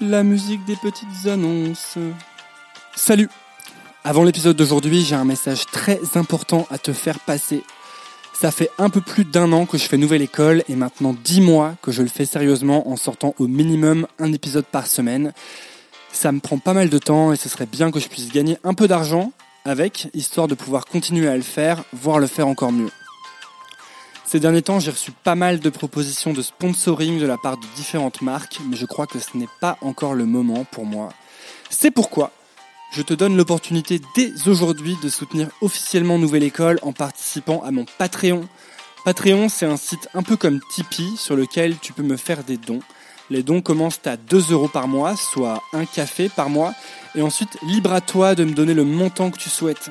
La musique des petites annonces. Salut Avant l'épisode d'aujourd'hui, j'ai un message très important à te faire passer. Ça fait un peu plus d'un an que je fais Nouvelle École et maintenant dix mois que je le fais sérieusement en sortant au minimum un épisode par semaine. Ça me prend pas mal de temps et ce serait bien que je puisse gagner un peu d'argent avec, histoire de pouvoir continuer à le faire, voire le faire encore mieux. Ces derniers temps, j'ai reçu pas mal de propositions de sponsoring de la part de différentes marques, mais je crois que ce n'est pas encore le moment pour moi. C'est pourquoi je te donne l'opportunité dès aujourd'hui de soutenir officiellement Nouvelle École en participant à mon Patreon. Patreon, c'est un site un peu comme Tipeee sur lequel tu peux me faire des dons. Les dons commencent à 2 euros par mois, soit un café par mois, et ensuite libre à toi de me donner le montant que tu souhaites.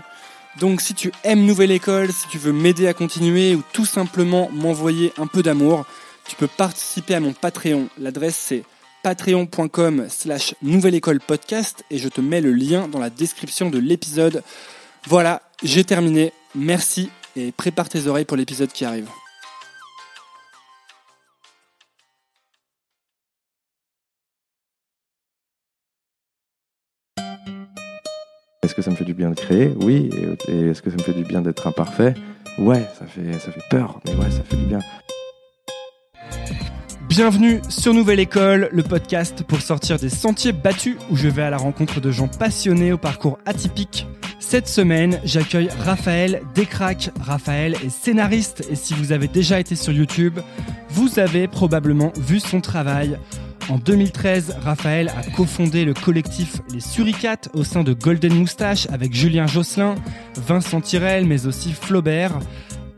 Donc si tu aimes Nouvelle École, si tu veux m'aider à continuer ou tout simplement m'envoyer un peu d'amour, tu peux participer à mon Patreon. L'adresse c'est patreon.com slash nouvelle école podcast et je te mets le lien dans la description de l'épisode. Voilà, j'ai terminé. Merci et prépare tes oreilles pour l'épisode qui arrive. De créer Oui. Et, et est-ce que ça me fait du bien d'être imparfait? Ouais, ça fait, ça fait peur, mais ouais, ça fait du bien. Bienvenue sur Nouvelle École, le podcast pour sortir des sentiers battus où je vais à la rencontre de gens passionnés au parcours atypique. Cette semaine, j'accueille Raphaël Descraques. Raphaël est scénariste et si vous avez déjà été sur YouTube, vous avez probablement vu son travail. En 2013, Raphaël a cofondé le collectif Les Suricates au sein de Golden Moustache avec Julien Josselin, Vincent Tirel, mais aussi Flaubert.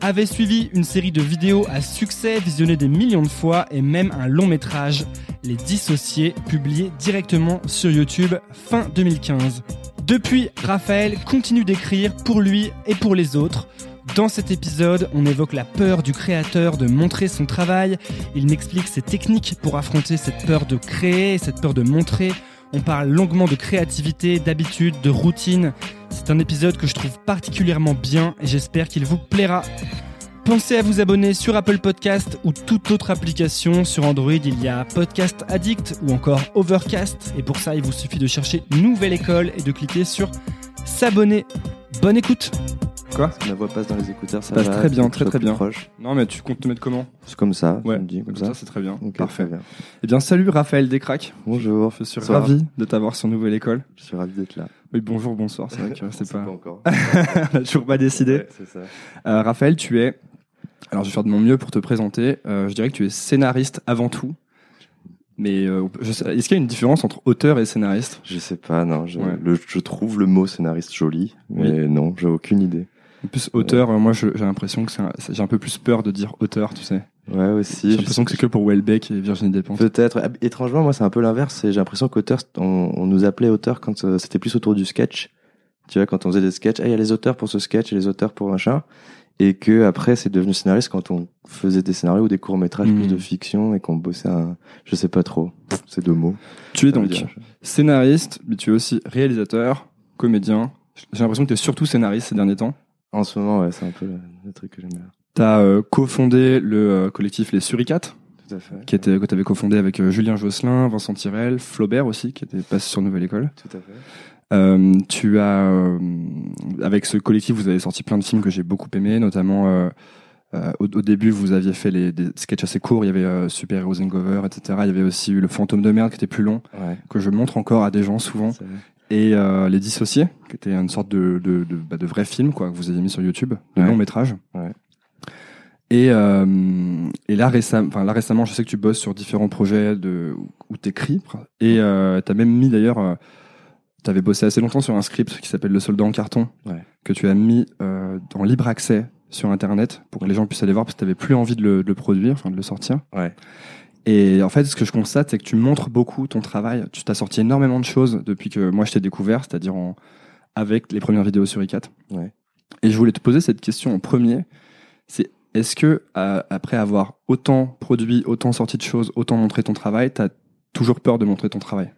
Avait suivi une série de vidéos à succès visionnées des millions de fois et même un long métrage, Les Dissociés, publié directement sur YouTube fin 2015. Depuis, Raphaël continue d'écrire pour lui et pour les autres. Dans cet épisode, on évoque la peur du créateur de montrer son travail. Il m'explique ses techniques pour affronter cette peur de créer, cette peur de montrer. On parle longuement de créativité, d'habitude, de routine. C'est un épisode que je trouve particulièrement bien et j'espère qu'il vous plaira. Pensez à vous abonner sur Apple Podcast ou toute autre application. Sur Android, il y a Podcast Addict ou encore Overcast. Et pour ça, il vous suffit de chercher Nouvelle École et de cliquer sur S'abonner. Bonne écoute Quoi Ma voix passe dans les écouteurs, ça Passe va, très bien, très très bien. proche. Non mais tu comptes te mettre comment C'est comme ça, Ouais, dis, comme ça, ça. c'est très bien. Ok, Parfait. bien. Eh bien salut Raphaël Descraques. Bonjour, Je suis Bonsoir. ravi de t'avoir sur Nouvelle École. je suis ravi d'être là. Oui bonjour, bonsoir, c'est vrai que c'est sait pas... encore. On a toujours pas décidé. Ouais, c'est ça. Euh, Raphaël, tu es. Alors, je vais faire de mon mieux pour te présenter. Euh, je dirais que tu es scénariste avant tout. Mais euh, est-ce qu'il y a une différence entre auteur et scénariste? Je sais pas, non. Je, Ouais. le- je trouve le mot scénariste joli, mais non, j'ai aucune idée. Plus, auteur, euh, moi, j'ai l'impression que j'ai un peu plus peur de dire auteur, tu sais. Ouais, aussi. J'ai l'impression que c'est que pour Welbeck et Virginie Despentes. Peut-être. Ah, Étrangement, moi, c'est un peu l'inverse. J'ai l'impression qu'auteur, on, on nous appelait auteur quand euh, c'était plus autour du sketch. Tu vois, quand on faisait des sketchs, Ah, il y a les auteurs pour ce sketch et les auteurs pour machin. Et que après, c'est devenu scénariste quand on faisait des scénarios ou des courts métrages Mhm. plus de fiction et qu'on bossait un, je sais pas trop. C'est deux mots. Tu es donc dire- scénariste, mais tu es aussi réalisateur, comédien. J'ai l'impression que tu es surtout scénariste ces derniers temps. En ce moment, ouais, c'est un peu le, le truc que j'aime bien. Tu as cofondé le euh, collectif Les Suricates, Tout à fait. qui était, que tu avais cofondé avec euh, Julien Josselin, Vincent Tirel, Flaubert aussi, qui était passé sur Nouvelle École. Tout à fait. Euh, tu as, euh, avec ce collectif, vous avez sorti plein de films que j'ai beaucoup aimés, notamment euh, euh, au, au début, vous aviez fait les, des sketchs assez courts. Il y avait euh, Super Heroes Hangover, etc. Il y avait aussi eu Le Fantôme de merde qui était plus long, Ouais. que je montre encore à des gens souvent. Et euh, Les Dissociés, qui était une sorte de, de, de, bah, de vrai film quoi, que vous avez mis sur YouTube, de Ouais. long métrage. Ouais. Et, euh, et là, récemment, enfin, là récemment, je sais que tu bosses sur différents projets de, où tu écris. Et euh, tu as même mis d'ailleurs, euh, tu avais bossé assez longtemps sur un script qui s'appelle Le soldat en carton, Ouais. que tu as mis en libre accès sur Internet pour que les gens puissent aller voir parce que tu n'avais plus envie de le, de le produire, enfin de le sortir. Ouais. Et en fait, ce que je constate, c'est que tu montres beaucoup ton travail. Tu t'as sorti énormément de choses depuis que moi je t'ai découvert, c'est-à-dire avec les premières vidéos sur ICAT. Ouais. Et je voulais te poser cette question en premier. C'est est-ce que euh, après avoir autant produit, autant sorti de choses, autant montré ton travail, t'as toujours peur de montrer ton travail?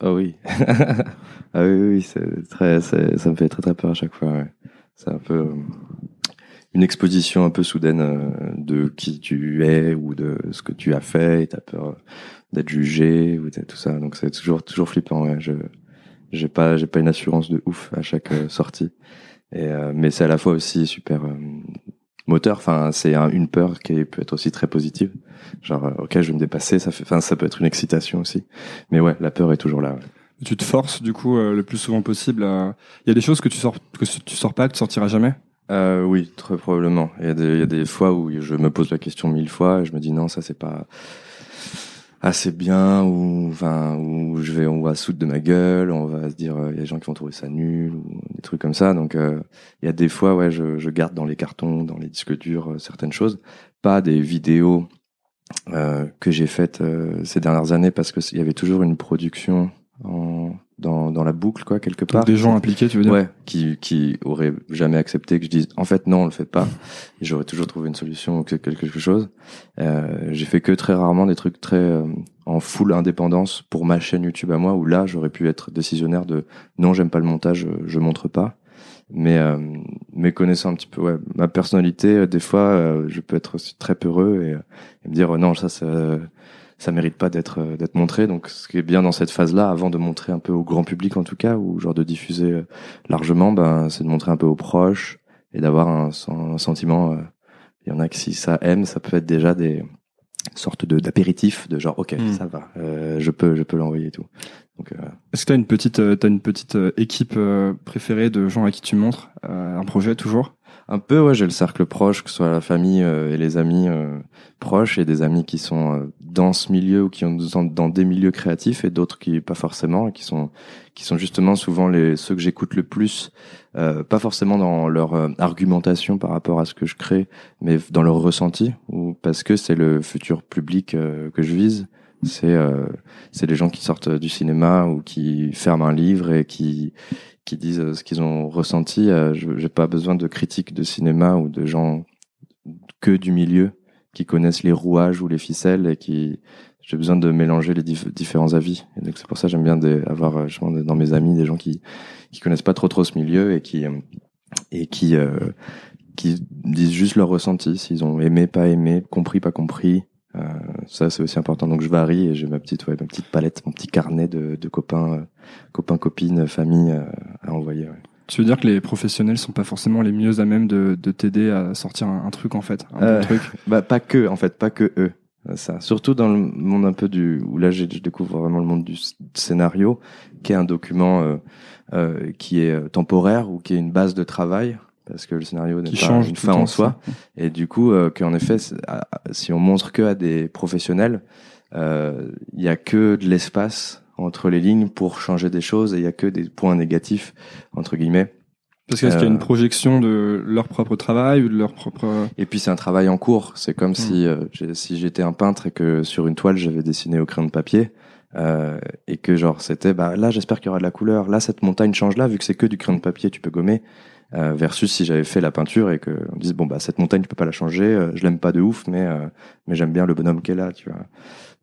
Ah oui. ah oui, oui, c'est très, ça me fait très très peur à chaque fois. Ouais. C'est un peu. euh, une exposition un peu soudaine euh, de qui tu es ou de ce que tu as fait et t'as peur d'être jugé ou tout ça. Donc c'est toujours toujours flippant. Ouais. Je j'ai pas j'ai pas une assurance de ouf à chaque euh, sortie. Et euh, mais c'est à la fois aussi super moteur. Enfin, c'est une peur qui peut être aussi très positive. Genre, ok, je vais me dépasser. Ça fait, enfin, ça peut être une excitation aussi. Mais ouais, la peur est toujours là. Tu te forces du coup le plus souvent possible. Il y a des choses que tu sors que tu sors pas, que tu sortiras jamais? Euh, oui, très probablement. Il y, a des, il y a des fois où je me pose la question mille fois et je me dis non, ça c'est pas assez bien ou enfin où je vais on va se de ma gueule, on va se dire il y a des gens qui vont trouver ça nul ou des trucs comme ça. Donc euh, il y a des fois ouais, je, je, garde dans les cartons, dans les disques durs euh, certaines choses, pas des vidéos euh, que j'ai faites ces dernières années parce que il y avait toujours une production en dans, dans la boucle quoi quelque part. des gens impliqués, tu veux dire? Ouais, qui qui auraient jamais accepté que je dise en fait non, on le fait pas. J'aurais toujours trouvé une solution ou quelque chose. Euh, j'ai fait que très rarement des trucs très euh, en full indépendance pour ma chaîne YouTube à moi où là j'aurais pu être décisionnaire de non, j'aime pas le montage, je montre pas. Mais euh, mais connaissant un petit peu ouais, ma personnalité, euh, des fois euh, je peux être aussi très peureux et, et me dire non, ça c'est ça mérite pas d'être euh, d'être montré. Donc, ce qui est bien dans cette phase-là, avant de montrer un peu au grand public en tout cas, ou genre de diffuser euh, largement, ben c'est de montrer un peu aux proches et d'avoir un, sentiment. Euh, il y en a que si ça aime, ça peut être déjà des sortes de d'apéritifs de genre ok hmm. ça va, je peux je peux l'envoyer et tout. Donc, Est-ce que t'as une petite t'as une petite équipe préférée de gens à qui tu montres un projet toujours? Un peu, ouais, j'ai le cercle proche, que ce soit la famille euh, et les amis euh, proches, et des amis qui sont euh, dans ce milieu ou qui sont dans, des milieux créatifs, et d'autres qui pas forcément, qui sont qui sont justement souvent les ceux que j'écoute le plus, pas forcément dans leur argumentation par rapport à ce que je crée, mais dans leur ressenti, ou parce que c'est le futur public que je vise. C'est c'est les gens qui sortent du cinéma ou qui ferment un livre et qui qui disent euh, ce qu'ils ont ressenti. Euh, je J'ai pas besoin de critiques de cinéma ou de gens que du milieu qui connaissent les rouages ou les ficelles et qui j'ai besoin de mélanger les différents avis. Et donc c'est pour ça j'aime bien avoir euh, dans mes amis des gens qui qui connaissent pas trop trop ce milieu et qui et qui qui disent juste leur ressenti, s'ils ont aimé, pas aimé, compris, pas compris, euh, ça c'est aussi important. Donc je varie et j'ai ma petite ouais, ma petite palette, mon petit carnet de, de copains, euh, copains, copines, famille euh, à envoyer. Ouais. Tu veux dire que les professionnels sont pas forcément les mieux à même de, de t'aider à sortir un, truc en fait, un truc? Bah pas que en fait, pas que eux. Ça, surtout dans le monde un peu du où là je découvre vraiment le monde du scénario, qui est un document euh, qui est temporaire ou qui est une base de travail parce que le scénario n'est pas change une fin en soi. Et du coup, euh, qu'en effet, si on montre que à des professionnels, euh, il y a que de l'espace entre les lignes pour changer des choses et il y a que des points négatifs entre guillemets. Parce qu'il y a une euh, projection de leur propre travail ou de leur propre. Et puis c'est un travail en cours. C'est comme hmm. si euh, si j'étais un peintre et que sur une toile j'avais dessiné au crayon de papier. Euh, et que genre c'était bah là j'espère qu'il y aura de la couleur là cette montagne change là vu que c'est que du crayon de papier tu peux gommer euh, versus si j'avais fait la peinture et que on dise bon bah cette montagne tu peux pas la changer, euh, je l'aime pas de ouf mais euh, mais j'aime bien le bonhomme qu'elle a, tu vois.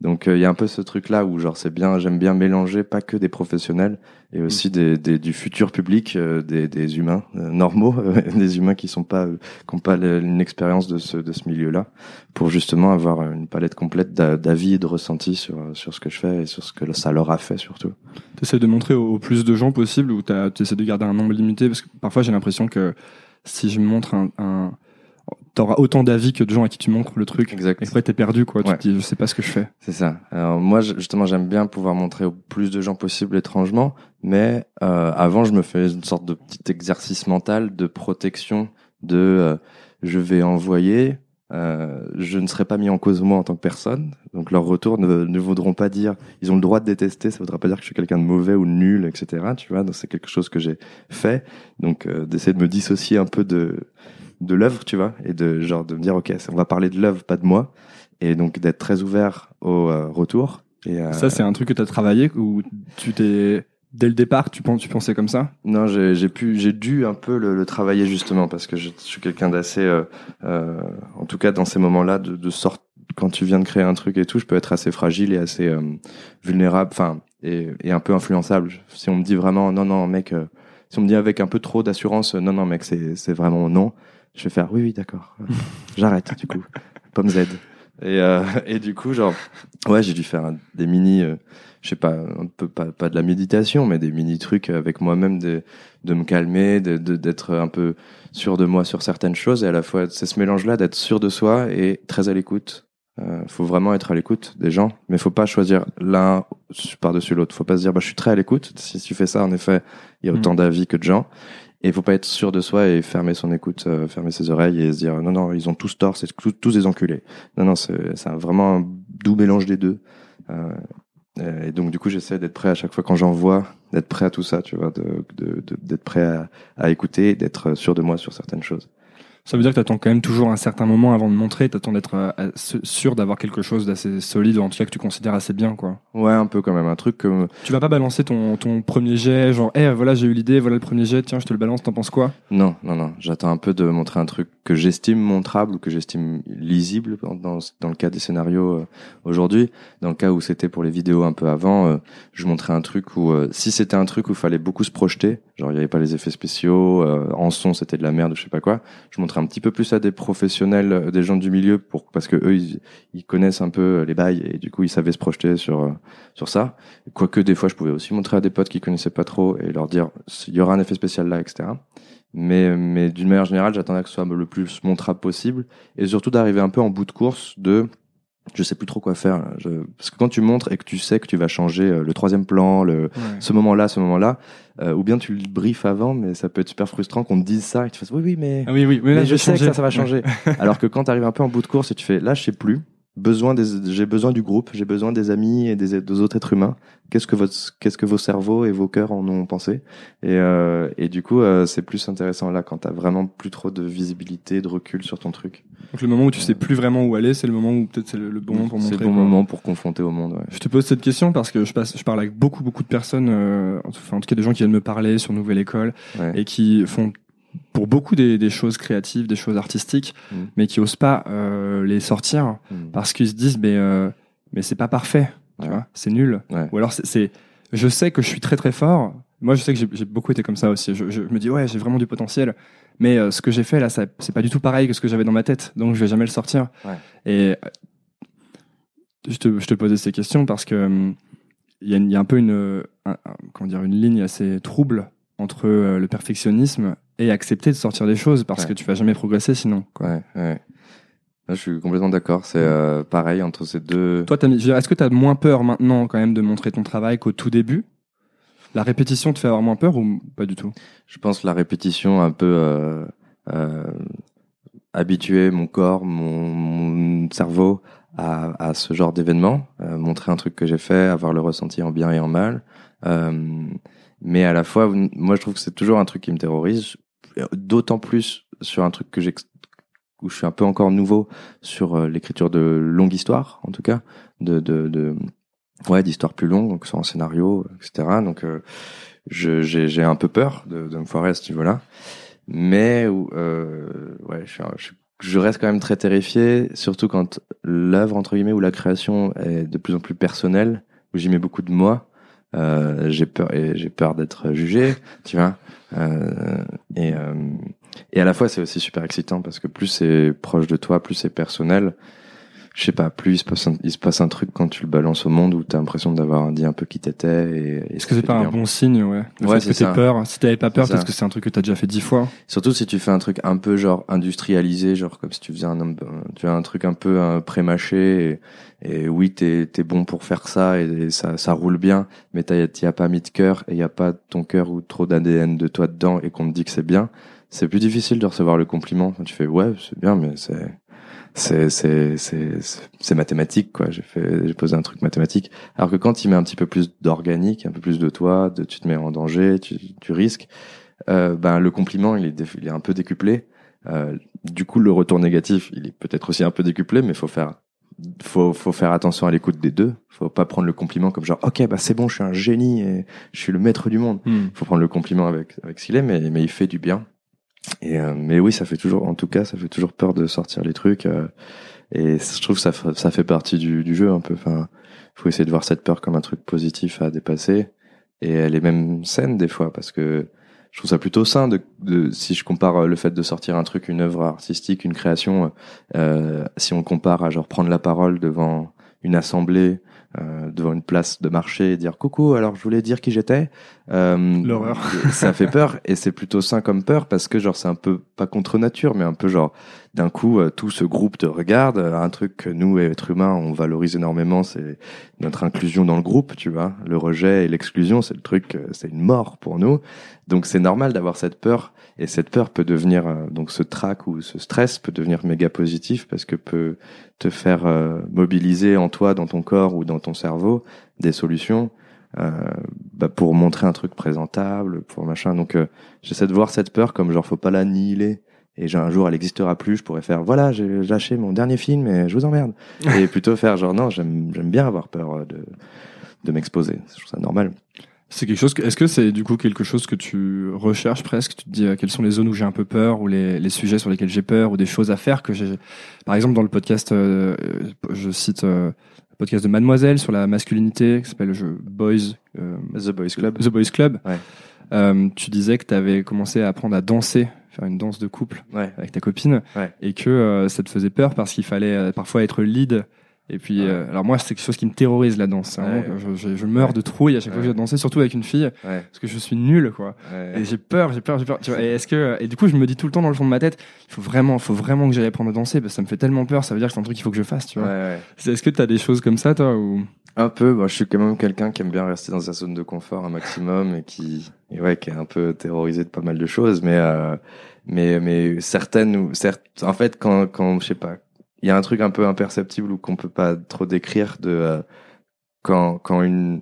Donc il y a un peu ce truc là où genre c'est bien, j'aime bien mélanger pas que des professionnels et aussi mm. des, des, du futur public, des, des humains normaux, des humains qui sont pas qui ont pas une expérience de ce de ce milieu-là, pour justement avoir une palette complète d'avis et de ressentis sur sur ce que je fais et sur ce que ça leur a fait surtout. Tu essaies de montrer au, plus de gens possible ou tu essaies de garder un nombre limité? Parce que parfois j'ai l'impression que si je montre un, un t'auras autant d'avis que de gens à qui tu montres le truc. Exact. Et après t'es perdu quoi. Tu te dis je sais pas ce que je fais. C'est ça. Alors moi justement j'aime bien pouvoir montrer au plus de gens possible étrangement, mais euh, avant je me fais une sorte de petit exercice mental de protection de euh, je vais envoyer euh, je ne serai pas mis en cause moi en tant que personne. Donc leurs retours ne, ne voudront pas dire, ils ont le droit de détester, ça voudra pas dire que je suis quelqu'un de mauvais ou nul, etc. Tu vois, c'est quelque chose que j'ai fait. Donc euh, d'essayer de me dissocier un peu de de l'œuvre, tu vois, et de genre de me dire ok, on va parler de l'œuvre, pas de moi, et donc d'être très ouvert au euh, retour. Et, ça c'est un truc que tu as travaillé ou tu t'es dès le départ, tu, penses, tu pensais comme ça? Non, j'ai pu, j'ai dû un peu le, le, travailler justement parce que je, suis quelqu'un d'assez, euh, euh, en tout cas dans ces moments-là, de, de sorte quand tu viens de créer un truc et tout, je peux être assez fragile et assez euh, vulnérable, enfin et, et, un peu influençable. Si on me dit vraiment non non mec, euh, si on me dit avec un peu trop d'assurance non non mec c'est c'est vraiment non, Je vais faire oui, oui, d'accord. J'arrête du coup. Pomme Z. Et, euh, et du coup, genre, ouais, j'ai dû faire des mini, euh, je sais pas, un peu pas, pas de la méditation, mais des mini trucs avec moi-même, de, de me calmer, de de- d'être un peu sûr de moi sur certaines choses, et à la fois c'est ce mélange-là d'être sûr de soi et très à l'écoute. Euh, faut vraiment être à l'écoute des gens, mais faut pas choisir l'un par-dessus l'autre. Faut pas se dire, bah, je suis très à l'écoute. Si tu fais ça, en effet, il y a autant d'avis que de gens. Et il faut pas être sûr de soi et fermer son écoute, euh, fermer ses oreilles et se dire non non ils ont tous tort, c'est tous, des enculés. Non non c'est vraiment un doux mélange des deux. Euh, euh, et donc du coup j'essaie d'être prêt à chaque fois quand j'en vois, d'être prêt à tout ça, tu vois, de de- de- d'être prêt à, à écouter, d'être sûr de moi sur certaines choses. Ça veut dire que t'attends quand même toujours un certain moment avant de montrer, t'attends d'être euh, sûr d'avoir quelque chose d'assez solide, ou en tout cas que tu considères assez bien, quoi. Ouais un peu quand même un truc comme Tu vas pas balancer ton, ton premier jet, genre, eh, voilà, j'ai eu l'idée, voilà le premier jet, tiens, je te le balance, t'en penses quoi? Non, non, non. J'attends un peu de montrer un truc que j'estime montrable ou que j'estime lisible dans, dans, dans le cas des scénarios euh, aujourd'hui. Dans le cas où c'était pour les vidéos un peu avant, euh, je montrais un truc où, euh, si c'était un truc où il fallait beaucoup se projeter, genre il n'y avait pas les effets spéciaux, euh, en son c'était de la merde je sais pas quoi, je montrais un petit peu plus à des professionnels, euh, des gens du milieu, pour parce que eux ils, ils connaissent un peu les bails et du coup ils savaient se projeter sur euh, sur ça. Quoique des fois je pouvais aussi montrer à des potes qui connaissaient pas trop et leur dire il y aura un effet spécial là, etc. Mais, mais d'une manière générale, j'attendais que ce soit le plus montrable possible et surtout d'arriver un peu en bout de course de je sais plus trop quoi faire. Je- parce que quand tu montres et que tu sais que tu vas changer euh, le troisième plan, le, ce moment-là, ce moment-là, euh, ou bien tu le briefes avant, mais ça peut être super frustrant qu'on te dise ça et que tu fasses oui, oui, mais, Ah oui, oui, mais là, je sais que ça, ça va changer. Alors que quand tu arrives un peu en bout de course et tu fais là, je sais plus, besoin des, j'ai besoin du groupe, j'ai besoin des amis et des, des autres êtres humains. Qu'est-ce que votre, qu'est-ce que vos cerveaux et vos cœurs en ont pensé? Et, euh, et du coup, euh, c'est plus intéressant là quand t'as vraiment plus trop de visibilité, de recul sur ton truc. Donc le moment où tu sais plus vraiment où aller, c'est le moment où peut-être c'est le, le bon moment pour montrer. C'est le bon quoi. moment pour confronter au monde. Ouais. Je te pose cette question parce que je, passe, je parle avec beaucoup, beaucoup de personnes, euh, enfin, en tout cas des gens qui viennent me parler sur Nouvelle École Ouais. et qui font pour beaucoup des, des choses créatives, des choses artistiques, Mm. mais qui osent pas euh, les sortir Mm. parce qu'ils se disent mais euh, mais c'est pas parfait, Ouais. c'est nul. Ouais. Ou alors c'est- je sais que je suis très très fort. Moi je sais que j'ai- beaucoup été comme ça aussi. Je, je me dis ouais j'ai vraiment du potentiel, mais euh, ce que j'ai fait là c'est pas du tout pareil que ce que j'avais dans ma tête, donc je vais jamais le sortir. Ouais. Et euh, je te, je te posais ces questions parce que hum, il y, a y un peu une, un- un- comment dire, une ligne assez trouble entre le perfectionnisme et accepter de sortir des choses parce Ouais. que tu vas jamais progresser sinon. Ouais, ouais. Là, je suis complètement d'accord. C'est euh, pareil entre ces deux. Toi, est-ce que tu as moins peur maintenant quand même de montrer ton travail qu'au tout début? La répétition te fait avoir moins peur ou pas du tout? Je pense la répétition un peu euh, euh, habituer mon corps, mon, mon cerveau à, à ce genre d'événement, euh, montrer un truc que j'ai fait, avoir le ressenti en bien et en mal. Mais à la fois, moi, je trouve que c'est toujours un truc qui me terrorise, d'autant plus sur un truc que où je suis un peu encore nouveau sur euh, l'écriture de longue histoire, en tout cas, de, ouais, d'histoires plus longues, donc soit en scénario, etc. Donc, euh, j'ai un peu peur de, me foirer à ce niveau-là, mais euh, ouais, je, je, je reste quand même très terrifié, surtout quand l'œuvre entre guillemets ou la création est de plus en plus personnelle, où j'y mets beaucoup de moi. Euh, j'ai peur j'ai peur d'être jugé, tu vois. Euh, et euh, et à la fois c'est aussi super excitant parce que plus c'est proche de toi, plus c'est personnel. Je sais pas, plus il se passe un, il se passe un truc quand tu le balances au monde où t'as l'impression d'avoir dit un peu qui t'étais. Et, et Est-ce que c'est pas un bon signe, ouais Le Ouais, fait que t'aies peur. Si t'avais pas peur, ça. que c'est un truc que t'as déjà fait dix fois. Surtout si tu fais un truc un peu genre industrialisé, genre comme si tu faisais un, tu as un truc un peu euh, pré-mâché et, et oui t'es es bon pour faire ça et, et ça ça roule bien, mais t'as t'y as pas mis de cœur et y a pas ton cœur ou trop d'ADN de toi dedans et qu'on te dit que c'est bien, c'est plus difficile de recevoir le compliment quand tu fais ouais c'est bien mais c'est c'est c'est c'est mathématique quoi. J'ai fait j'ai posé un truc mathématique. Alors que quand il met un petit peu plus d'organique un peu plus de toi de tu te mets en danger tu tu risques euh, ben le compliment il est il est un peu décuplé. Euh, du coup le retour négatif il est peut-être aussi un peu décuplé mais faut faire faut faut faire attention à l'écoute des deux. Faut pas prendre le compliment comme genre ok bah c'est bon je suis un génie et je suis le maître du monde. Hmm. faut prendre le compliment avec avec ce qu'il est, mais mais il fait du bien. Et euh, mais oui, ça fait toujours, en tout cas, ça fait toujours peur de sortir les trucs. euh, et je trouve que ça fait partie du, du jeu un peu. Enfin, faut essayer de voir cette peur comme un truc positif à dépasser. Et elle est même saine des fois parce que je trouve ça plutôt sain de, de, si je compare euh, le fait de sortir un truc, une œuvre artistique, une création, euh, si on compare à genre prendre la parole devant une assemblée, devant une place de marché et dire coucou alors je voulais dire qui j'étais. Euh, l'horreur. ça fait peur et c'est plutôt sain comme peur parce que genre c'est un peu pas contre nature mais un peu genre d'un coup euh, tout ce groupe te regarde un truc que nous êtres humains on valorise énormément c'est notre inclusion dans le groupe tu vois le rejet et l'exclusion c'est le truc c'est une mort pour nous donc c'est normal d'avoir cette peur et cette peur peut devenir donc ce trac ou ce stress peut devenir méga positif parce que peut te faire mobiliser en toi dans ton corps ou dans ton cerveau des solutions euh, bah, pour montrer un truc présentable, pour machin. Donc euh, j'essaie de voir cette peur comme genre faut pas l'annihiler. Et genre, un jour elle existera plus, je pourrais faire voilà j'ai lâché mon dernier film et je vous emmerde. et plutôt faire genre non j'aime bien avoir peur euh, de de m'exposer. Je trouve ça normal. C'est quelque chose. Est-ce que c'est du coup quelque chose que tu recherches presque? Tu te dis quelles sont les zones où j'ai un peu peur ou les, les sujets sur lesquels j'ai peur ou des choses à faire que j'ai. Par exemple, dans le podcast, je cite podcast de Mademoiselle sur la masculinité qui s'appelle le jeu Boys. Euh, The Boys Club. The Boys Club. Euh, tu disais que tu avais commencé à apprendre à danser, faire une danse de couple avec ta copine, et que euh, ça te faisait peur parce qu'il fallait parfois être lead et puis, euh, alors moi, c'est quelque chose qui me terrorise la danse. je, je, meurs de trouille à chaque fois que je danser, surtout avec une fille, parce que je suis nul, quoi. Et j'ai peur, j'ai peur, j'ai peur. Tu vois, et est-ce que, et du coup, je me dis tout le temps dans le fond de ma tête, il faut vraiment, faut vraiment que j'aille apprendre à danser, parce que ça me fait tellement peur. Ça veut dire que c'est un truc qu'il faut que je fasse, tu vois. Est-ce que tu as des choses comme ça, toi, ou? Un peu. Moi, je suis quand même quelqu'un qui aime bien rester dans sa zone de confort un maximum et qui, et ouais, qui est un peu terrorisé de pas mal de choses, mais. Euh, mais mais certaines certes en fait quand quand je sais pas il y a un truc un peu imperceptible ou qu'on peut pas trop décrire de euh, quand quand une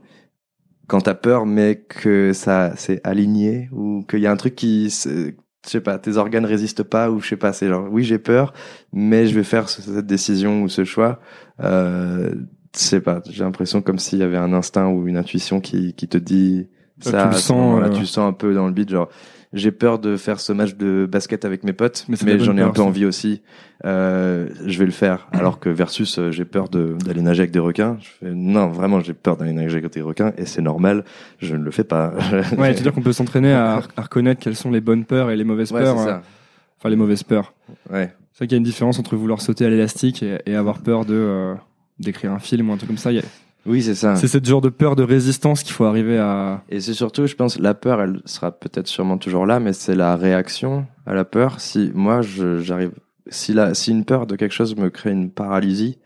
quand t'as peur mais que ça c'est aligné ou qu'il y a un truc qui je sais pas tes organes résistent pas ou je sais pas c'est genre oui j'ai peur mais je vais faire cette décision ou ce choix. Euh, je sais pas j'ai l'impression comme s'il y avait un instinct ou une intuition qui qui te dit ça, tu le sens, là, euh, tu sens un peu dans le beat genre j'ai peur de faire ce match de basket avec mes potes, mais, j'en ai un peu envie aussi. Euh, je vais le faire. Alors que versus, euh, j'ai peur d'aller nager avec des requins. Je fais, non, vraiment, j'ai peur d'aller nager avec des requins et c'est normal. Je ne le fais pas. ouais, tu veux dire qu'on peut s'entraîner à, reconnaître quelles sont les bonnes peurs et les mauvaises peurs. Ouais, ça. Enfin, les mauvaises peurs. Ouais. C'est vrai qu'il y a une différence entre vouloir sauter à l'élastique et, avoir peur de euh, d'écrire un film ou un truc comme ça. Il oui, c'est ça. C'est cette genre de peur de résistance qu'il faut arriver à. Et c'est surtout, je pense, la peur, elle sera peut-être sûrement toujours là, mais c'est la réaction à la peur. Si moi, j'arrive, si la, si une peur de quelque chose me crée une paralysie,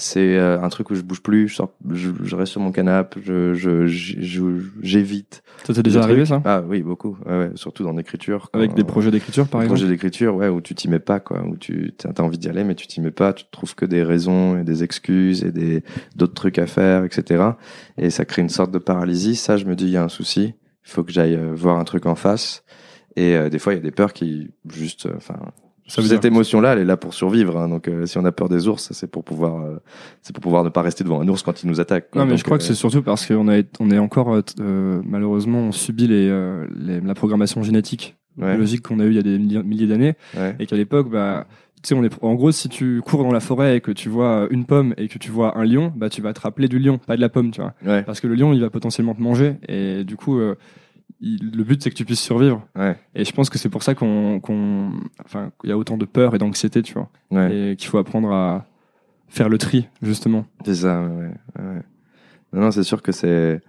c'est euh, un truc où je bouge plus, je, je, reste sur mon canapé, je, je, j'évite. Ça t'est déjà arrivé ça? Ah oui, beaucoup. Ouais, surtout dans l'écriture. Avec des projets d'écriture, par exemple? Projets d'écriture, ouais, où tu t'y mets pas, quoi, où tu as envie d'y aller, mais tu t'y mets pas, tu trouves que des raisons et des excuses et des d'autres trucs à faire, etc. Et ça crée une sorte de paralysie. Ça, je me dis, il y a un souci. Il faut que j'aille euh, voir un truc en face. Et euh, des fois, il y a des peurs qui juste, enfin, cette émotion-là, elle est là pour survivre. Hein. donc, euh, si on a peur des ours, c'est pour pouvoir, euh, c'est pour pouvoir ne pas rester devant un ours quand il nous attaque. Non, mais je crois que c'est euh, surtout parce qu'on est, on est encore malheureusement, on subit les, la programmation génétique biologique qu'on a eu il y a des milliers d'années, et qu'à l'époque, bah, tu sais, on est, en gros, si tu cours dans la forêt et que tu vois une pomme et que tu vois un lion, bah, tu vas te rappeler du lion, pas de la pomme, tu vois. Parce que le lion, il va potentiellement te manger, et du coup, le but c'est que tu puisses survivre. Ouais. Et je pense que c'est pour ça qu'on, qu'on, enfin, qu'il y a autant de peur et d'anxiété, tu vois. Ouais. Et qu'il faut apprendre à faire le tri, justement. C'est ça, ouais. Non, non c'est sûr que c'est.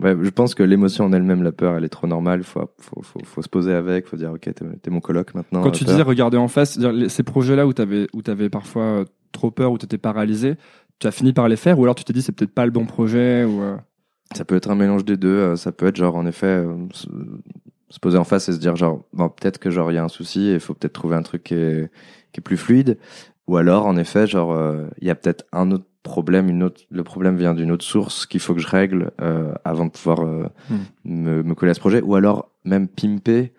Je pense que l'émotion en elle-même, la peur, elle est trop normale. Faut, faut, faut, faut se poser avec. Faut dire, ok, t'es, mon coloc maintenant. Quand tu disais regarder en face, dire, ces projets-là où t'avais, où t'avais parfois euh, trop peur, où t'étais paralysé, tu as fini par les faire, ou alors tu t'es dit c'est peut-être pas le bon projet, ou. Euh, ça peut être un mélange des deux. Euh, ça peut être genre, en effet, euh, se poser en face et se dire genre, bon, peut-être que genre il y a un souci et il faut peut-être trouver un truc qui est, qui est plus fluide. Ou alors, en effet, genre, euh, il y a peut-être un autre problème, une autre, le problème vient d'une autre source qu'il faut que je règle euh, avant de pouvoir euh, hmm. me, me, coller à ce projet. Ou alors, même pimper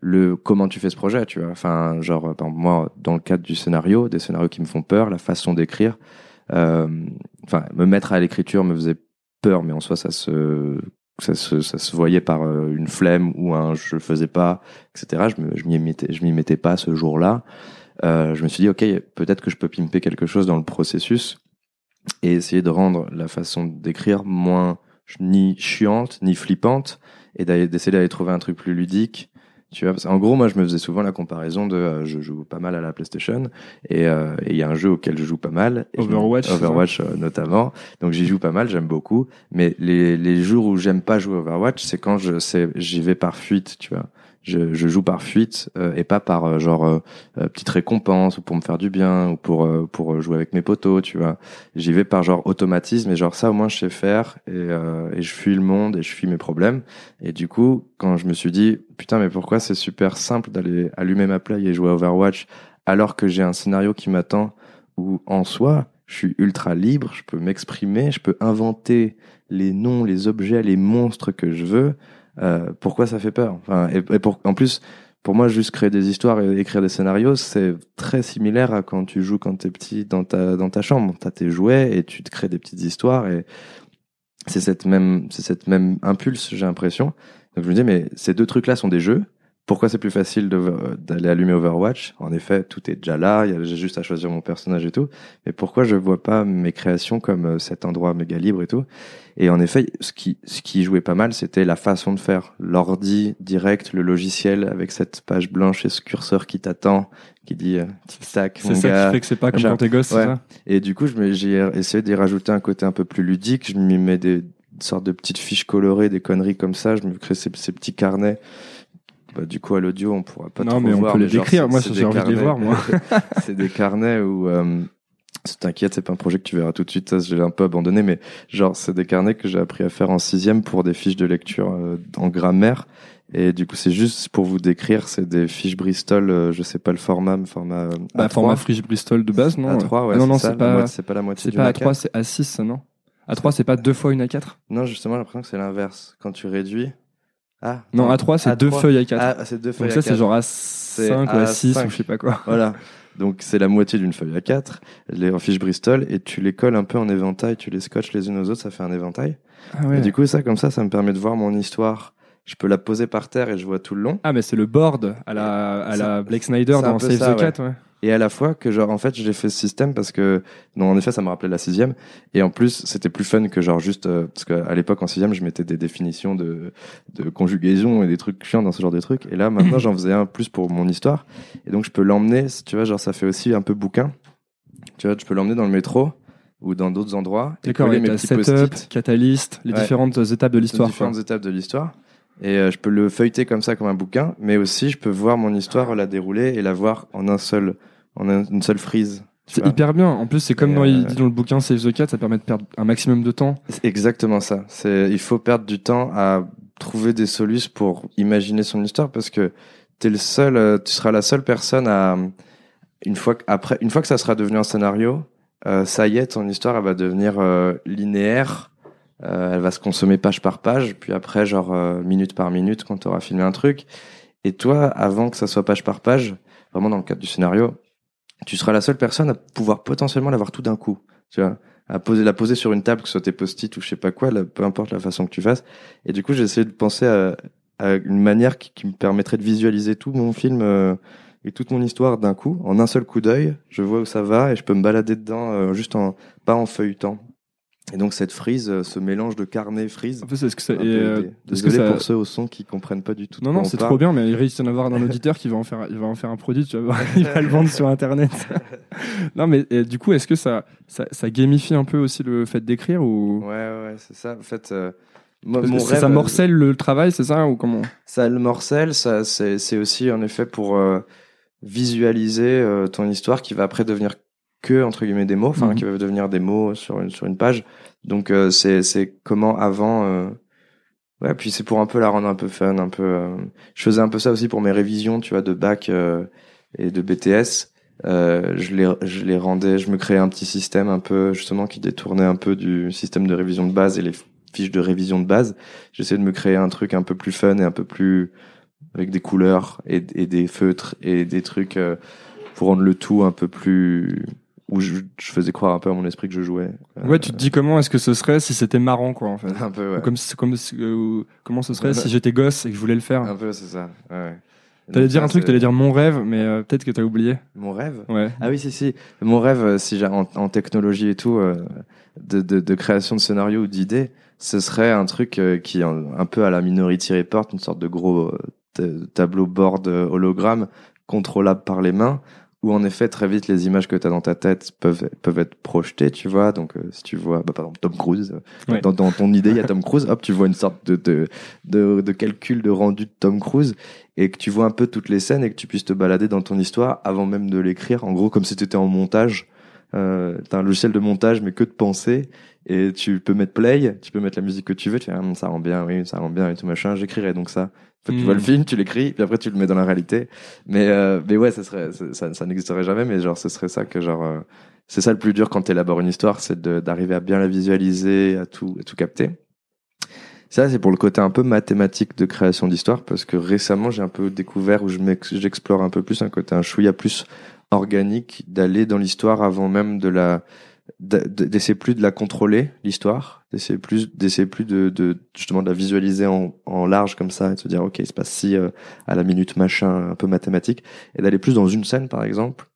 le comment tu fais ce projet, tu vois. Enfin, genre, par moi, dans le cadre du scénario, des scénarios qui me font peur, la façon d'écrire, enfin, me mettre à l'écriture me faisait peur, mais en soi, ça se, ça se, ça se voyait par euh, une flemme ou un je le faisais pas, etc. Je, me, m'y mettais, mettais pas ce jour-là. Euh, je me suis dit, ok, peut-être que je peux pimper quelque chose dans le processus et essayer de rendre la façon d'écrire moins ni chiante ni flippante et d'essayer d'aller trouver un truc plus ludique. Tu vois, parce qu'en gros, moi, je me faisais souvent la comparaison de, euh, je joue pas mal à la PlayStation, et euh, il y a un jeu auquel je joue pas mal. et Overwatch, Overwatch euh, notamment. Donc j'y joue pas mal, j'aime beaucoup. Mais les les jours où j'aime pas jouer Overwatch, c'est quand je j'y vais par fuite, tu vois. Je, je joue par fuite euh, et pas par euh, genre euh, euh, petite récompense ou pour me faire du bien ou pour pour jouer avec mes potos, tu vois. J'y vais par genre automatisme et genre ça au moins je sais faire et, et je fuis le monde et je fuis mes problèmes. Et du coup, quand je me suis dit putain mais pourquoi c'est super simple d'aller allumer ma play et jouer à Overwatch alors que j'ai un scénario qui m'attend où en soi je suis ultra libre, je peux m'exprimer, je peux inventer les noms, les objets, les monstres que je veux. Euh, pourquoi ça fait peur? Enfin, et, pour, en plus, pour moi, juste créer des histoires et écrire des scénarios, c'est très similaire à quand tu joues quand t'es petit dans ta dans ta chambre. T'as tes jouets et tu te crées des petites histoires et c'est cette même c'est cette même impulse, j'ai l'impression. Donc je me dis mais ces deux trucs là sont des jeux. Pourquoi c'est plus facile de- d'aller allumer Overwatch? En effet, tout est déjà là, il y a- j'ai juste à choisir mon personnage et tout. Mais pourquoi je vois pas mes créations comme euh, cet endroit méga libre et tout? Et en effet, ce qui, ce qui jouait pas mal, c'était la façon de faire. L'ordi direct, le logiciel avec cette page blanche et ce curseur qui t'attend, qui dit euh, tic-tac, C'est ça qui fait que c'est pas comme quand t'es gosse, Ouais. ça? Et du coup, j'ai essayé d'y rajouter un côté un peu plus ludique. Je m'y mets des sortes de petites fiches colorées, des conneries comme ça. Je me crée ces, ces petits carnets. Bah, du coup, à l'audio, on pourra pas Non, trop mais on peut les genre, décrire. Moi, j'ai envie de les voir, moi. c'est des carnets où, euh, t'inquiète, c'est pas un projet que tu verras tout de suite. Ça, je l'ai un peu abandonné, mais genre, c'est des carnets que j'ai appris à faire en sixième pour des fiches de lecture euh, en grammaire. Et du coup, c'est juste pour vous décrire, c'est des fiches Bristol, euh, je sais pas le format, mais format euh, Bah, A3. format Frige Bristol de base, non A3, ouais, Ah Non, non, c'est pas, c'est pas la moitié c'est pas Mac. A3, c'est A6, ça, non A3, c'est pas deux fois une A4 Non, justement, j'ai l'impression que c'est l'inverse. Quand tu réduis. Ah. Non, A3, c'est A3. deux feuilles A4. Ah, c'est deux feuilles Donc ça, c'est A4. genre A5 ou A6 A5. ou je sais pas quoi. Voilà. Donc c'est la moitié d'une feuille A4, les en fiches Bristol, et tu les colles un peu en éventail, tu les scotches les unes aux autres, ça fait un éventail. Ah ouais. Et du coup, ça, comme ça, ça me permet de voir mon histoire. Je peux la poser par terre et je vois tout le long. Ah, mais c'est le board à la, à la Blake Snyder dans Save the Cat, ouais. Et à la fois que genre, en fait, j'ai fait ce système parce que, non, en effet, ça me rappelait la sixième. Et en plus, c'était plus fun que genre juste, euh, parce qu'à l'époque, en sixième, je mettais des définitions de, de conjugaison et des trucs chiants dans ce genre de trucs. Et là, maintenant, j'en faisais un plus pour mon histoire. Et donc, je peux l'emmener, tu vois, genre, ça fait aussi un peu bouquin. Tu vois, je peux l'emmener dans le métro ou dans d'autres endroits. et coller mes petits setup, catalyst, les Ouais. différentes étapes de les l'histoire. quoi. différentes étapes de l'histoire. Et euh, je peux le feuilleter comme ça, comme un bouquin, mais aussi je peux voir mon histoire la dérouler et la voir en un seul, en un- une seule frise. C'est hyper bien. En plus, c'est comme dans, il euh, dit dans le bouquin Save the Cat, ça permet de perdre un maximum de temps. C'est exactement ça. C'est, il faut perdre du temps à trouver des solutions pour imaginer son histoire parce que t'es le seul, euh, tu seras la seule personne à, une fois que, après, une fois que ça sera devenu un scénario, euh, ça y est, ton histoire, elle va devenir euh, linéaire. Elle va se consommer page par page, puis après, genre minute par minute, quand tu auras filmé un truc. Et toi, avant que ça soit page par page, vraiment dans le cadre du scénario, tu seras la seule personne à pouvoir potentiellement l'avoir tout d'un coup. Tu vois, à poser, la poser sur une table, que ce soit tes post-it ou je sais pas quoi, peu importe la façon que tu fasses. Et du coup, j'ai essayé de penser à, à une manière qui, qui me permettrait de visualiser tout mon film euh, et toute mon histoire d'un coup, en un seul coup d'œil. Je vois où ça va et je peux me balader dedans, euh, juste en pas en feuilletant. Et donc cette frise, euh, ce mélange de carnet frise. En plus, est-ce que ça, et, euh, que ça- pour ceux au son qui comprennent pas du tout. Non, non, on c'est trop bien, mais il risque d'y en avoir un auditeur qui va en faire, il va en faire un produit, tu vas voir, il va le vendre sur Internet. non, mais et, du coup, est-ce que ça, ça, ça gamifie un peu aussi le fait d'écrire ou? Ouais, ouais, c'est ça. En fait, euh, mon ça, rêve, ça morcelle le travail, c'est ça ou comment? Ça le morcelle, ça c'est aussi en effet pour euh, visualiser ton histoire qui va après devenir que entre guillemets des mots, enfin Mhm. qui va devenir des mots sur une sur une page. Donc euh, c'est c'est comment avant euh, ouais puis c'est pour un peu la rendre un peu fun, un peu euh, je faisais un peu ça aussi pour mes révisions, tu vois de bac euh, et de BTS. Euh, je les je les rendais, je me créais un petit système un peu justement qui détournait un peu du système de révision de base et les fiches de révision de base. J'essayais de me créer un truc un peu plus fun et un peu plus avec des couleurs et, et des feutres et des trucs euh, pour rendre le tout un peu plus où je, je faisais croire un peu à mon esprit que je jouais. Euh, Ouais, tu te dis comment est-ce que ce serait si c'était marrant, quoi, en fait. un peu ouais. Ou Comme, si- comme, euh, comment ce serait si j'étais gosse et que je voulais le faire. Un peu c'est ça. Ouais. T'allais dire un truc, t'allais dire mon rêve, mais euh, peut-être que t'as oublié. mon rêve? Ouais. Ah oui, si, si. Mon rêve, euh, si j'ai en, en technologie et tout, euh, de, de, de création de scénario ou d'idées, ce serait un truc euh, qui un, un peu à la Minority Report, une sorte de gros euh, ta- tableau board euh, hologramme contrôlable par les mains, où en effet très vite les images que tu as dans ta tête peuvent peuvent être projetées, tu vois. Donc euh, si tu vois, bah, par exemple Tom Cruise, euh, Ouais. dans, dans ton idée il y a Tom Cruise, hop tu vois une sorte de de, de de calcul de rendu de Tom Cruise et que tu vois un peu toutes les scènes et que tu puisses te balader dans ton histoire avant même de l'écrire. En gros comme si tu étais en montage. Euh, t'as un logiciel de montage mais que de pensée et tu peux mettre play, tu peux mettre la musique que tu veux, tu fais Hum, ça rend bien, oui, ça rend bien et tout machin, j'écrirai donc ça. Que tu vois le film, tu l'écris, puis après tu le mets dans la réalité. Mais euh, mais ouais, ça serait ça, ça, n'existerait jamais, mais genre ce serait ça que genre euh, c'est ça le plus dur quand tu élabores une histoire, c'est d'arriver à bien la visualiser, à tout à tout capter. Ça, c'est pour le côté un peu mathématique de création d'histoire, parce que récemment, j'ai un peu découvert, où je j'explore un peu plus un côté un chouïa plus organique, d'aller dans l'histoire avant même de la, d'essayer plus de la contrôler, l'histoire, d'essayer plus, d'essayer plus de, de, justement, de la visualiser en, en large comme ça, et de se dire, OK, il se passe ci euh, à la minute machin, un peu mathématique, et d'aller plus dans une scène, par exemple,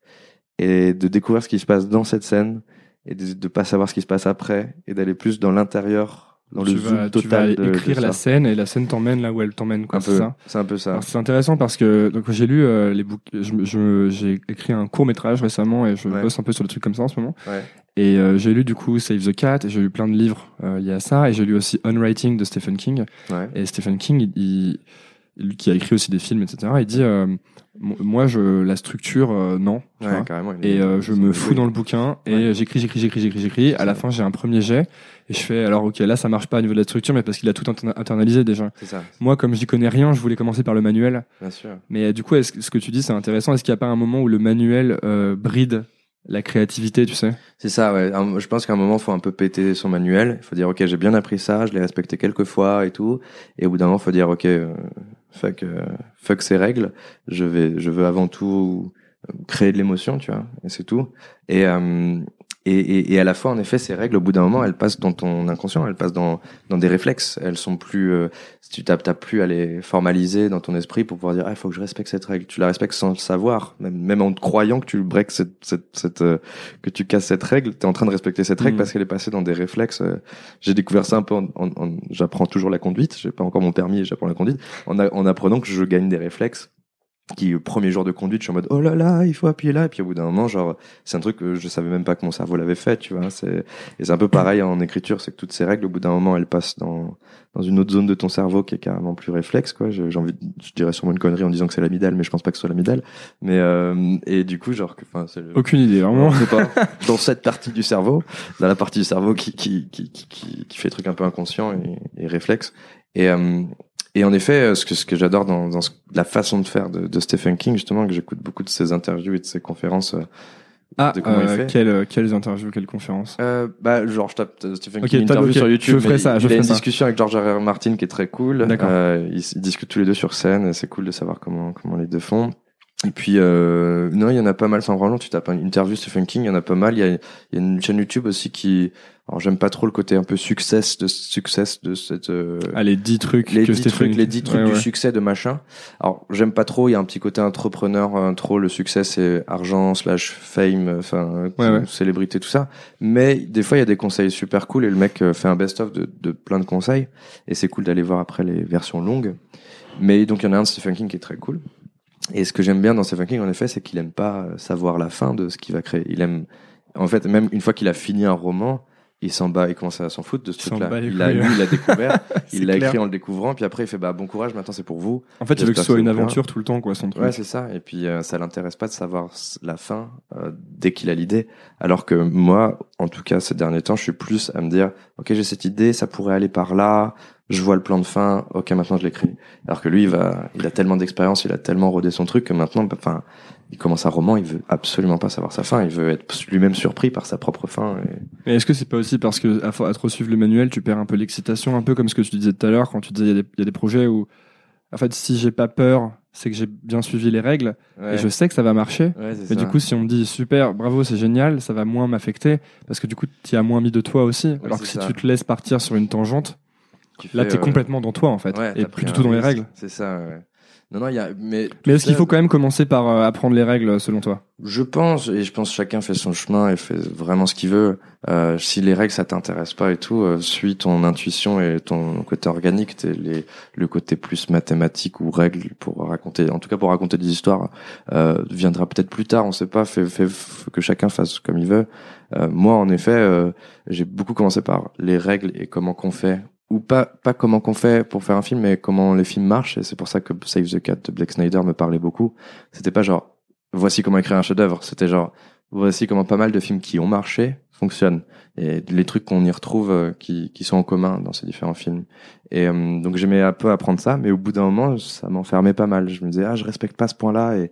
et de découvrir ce qui se passe dans cette scène, et de pas savoir ce qui se passe après, et d'aller plus dans l'intérieur, dans tu le vas, zoom tu vas total de, de écrire la ça. scène et la scène t'emmène là où elle t'emmène, C'est ça. c'est un peu ça. C'est intéressant parce que donc j'ai lu euh, les bouquins, je, je- j'ai écrit un court métrage récemment et je Ouais. bosse un peu sur des trucs comme ça en ce moment. Ouais. Et euh, j'ai lu du coup Save the Cat et j'ai lu plein de livres euh, liés à ça et j'ai lu aussi On Writing de Stephen King. Ouais. Et Stephen King, il, il- qui a écrit aussi des films, etc. Il dit euh, mo- moi je la structure euh, non. tu Ouais, vois. Et euh, je me fous dans le bouquin et Ouais. j'écris, j'écris, j'écris, j'écris, j'écris. À la fin, j'ai un premier jet et je fais alors ok là ça marche pas au niveau de la structure, mais parce qu'il a tout interna- internalisé déjà. Ça, Moi, comme j'y connais rien, je voulais commencer par le manuel. bien sûr. Mais euh, du coup, est-ce ce que tu dis, c'est intéressant. Est-ce qu'il n'y a pas un moment où le manuel euh, bride la créativité, tu sais? C'est ça, ouais. Je pense qu'à un moment, faut un peu péter son manuel. Il faut dire, ok, j'ai bien appris ça, je l'ai respecté quelques fois et tout. Et au bout d'un moment, faut dire, ok, euh, fuck, euh, fuck ces règles. Je vais, je veux avant tout créer de l'émotion, tu vois. Et c'est tout. Et, euh, et, et, et à la fois, en effet, ces règles, au bout d'un moment, elles passent dans ton inconscient, elles passent dans, dans des réflexes. Elles sont plus, euh, si tu t'as t'as plus à les formaliser dans ton esprit pour pouvoir dire, ah, il faut que je respecte cette règle. Tu la respectes sans le savoir, même, même en te croyant que tu breaks cette, cette, cette, euh, que tu casses cette règle, tu es en train de respecter cette règle Mm. parce qu'elle est passée dans des réflexes. euh, J'ai découvert ça un peu en, en- en- j'apprends toujours la conduite, j'ai pas encore mon permis et j'apprends la conduite en, a- en apprenant que je gagne des réflexes qui premier jour de conduite, je suis en mode oh là là, il faut appuyer là et puis au bout d'un moment genre c'est un truc que je savais même pas que mon cerveau l'avait fait, tu vois, c'est et c'est un peu pareil en écriture, c'est que toutes ces règles au bout d'un moment elles passent dans dans une autre zone de ton cerveau qui est carrément plus réflexe quoi. J'ai envie de- je dirais sûrement une connerie en disant que c'est l'amidale mais je pense pas que ce soit l'amidale. Mais euh, et du coup genre enfin c'est le- Aucune idée, vraiment. pas. Dans cette partie du cerveau, dans la partie du cerveau qui qui qui qui, qui, qui fait des trucs un peu inconscients et, et réflexes. Et euh, et en effet, euh, ce que ce que j'adore dans, dans ce- la façon de faire de, de Stephen King justement, que j'écoute beaucoup de ses interviews et de ses conférences. euh, Ah, de comment il euh, fait. quelles, quelles interviews, quelles conférences? Euh, bah genre je tape Stephen King interview ok, sur YouTube. je ferai ça, je il a ferai une ça. discussion avec George R. R. Martin qui est très cool. D'accord. Euh, ils, ils discutent tous les deux sur scène et c'est cool de savoir comment comment les deux font. Et puis euh, non, il y en a pas mal. Sans vraiment, tu tapes une interview Stephen King, il y en a pas mal. Il y a, il y a une chaîne YouTube aussi qui. Alors j'aime pas trop le côté un peu success de success de cette. euh, Ah, les 10 trucs les que 10 Stephen trucs, les 10 trucs Ouais, du ouais. succès de machin. Alors, j'aime pas trop, il y a un petit côté entrepreneur, euh, trop, le succès c'est argent, slash fame, euh, enfin, Ouais, ouais. célébrité, tout ça. Mais des fois, il y a des conseils super cool et le mec euh, fait un best-of de, de plein de conseils. Et c'est cool d'aller voir après les versions longues. Mais donc, il y en a un de Stephen King qui est très cool. Et ce que j'aime bien dans Stephen King, en effet, c'est qu'il aime pas euh, savoir la fin de ce qu'il va créer. Il aime, en fait, même une fois qu'il a fini un roman, il s'en bat, il commence à s'en foutre de ce truc-là. Il a couilles, lu, il a découvert, il l'a écrit en le découvrant, puis après il fait bah bon courage, maintenant c'est pour vous. En fait, il veut que ce soit une aventure tout le temps, quoi, son truc. Ouais, c'est ça. Et puis euh, ça l'intéresse pas de savoir la fin euh, dès qu'il a l'idée. Alors que moi, en tout cas ces derniers temps, je suis plus à me dire ok j'ai cette idée, ça pourrait aller par là. Je vois le plan de fin, ok maintenant je l'écris. Alors que lui, il va, il a tellement d'expérience, il a tellement rodé son truc que maintenant, bah, enfin, il commence un roman, il veut absolument pas savoir sa fin, il veut être lui-même surpris par sa propre fin. Et... Mais est-ce que c'est pas aussi parce que à, à trop suivre le manuel, tu perds un peu l'excitation, un peu comme ce que tu disais tout à l'heure quand tu disais il y, a des- il y a des projets où, en fait, si j'ai pas peur, c'est que j'ai bien suivi les règles Ouais. et je sais que ça va marcher. Ouais, Mais ça. du coup, si on me dit super, bravo, c'est génial, ça va moins m'affecter parce que du coup, tu as moins mis de toi aussi. Alors que si ça. tu te laisses partir sur une tangente, Tu là, fais, t'es euh, complètement dans toi en fait Ouais, et plus du tout dans les règles. C'est ça. Ouais. Non, non, y a. Mais, Mais est-ce qu'il faut quand même commencer par euh, apprendre les règles selon toi? Je pense, et je pense que chacun fait son chemin et fait vraiment ce qu'il veut. Euh, si les règles ça t'intéresse pas et tout, euh, suis ton intuition et ton côté organique, t'es les, le côté plus mathématique ou règles pour raconter, en tout cas pour raconter des histoires, euh, viendra peut-être plus tard. On sait pas. Fait, fait, faut que chacun fasse comme il veut. Euh, moi, en effet, euh, j'ai beaucoup commencé par les règles et comment qu'on fait ou pas pas comment qu'on fait pour faire un film mais comment les films marchent. Et c'est pour ça que Save the Cat de Blake Snyder me parlait beaucoup. C'était pas genre voici comment écrire un chef-d'œuvre. C'était genre voici comment pas mal de films qui ont marché fonctionnent. Et les trucs qu'on y retrouve euh, qui qui sont en commun dans ces différents films. Et euh, donc j'aimais un peu apprendre ça mais au bout d'un moment ça m'enfermait pas mal. Je me disais ah je respecte pas ce point-là. Et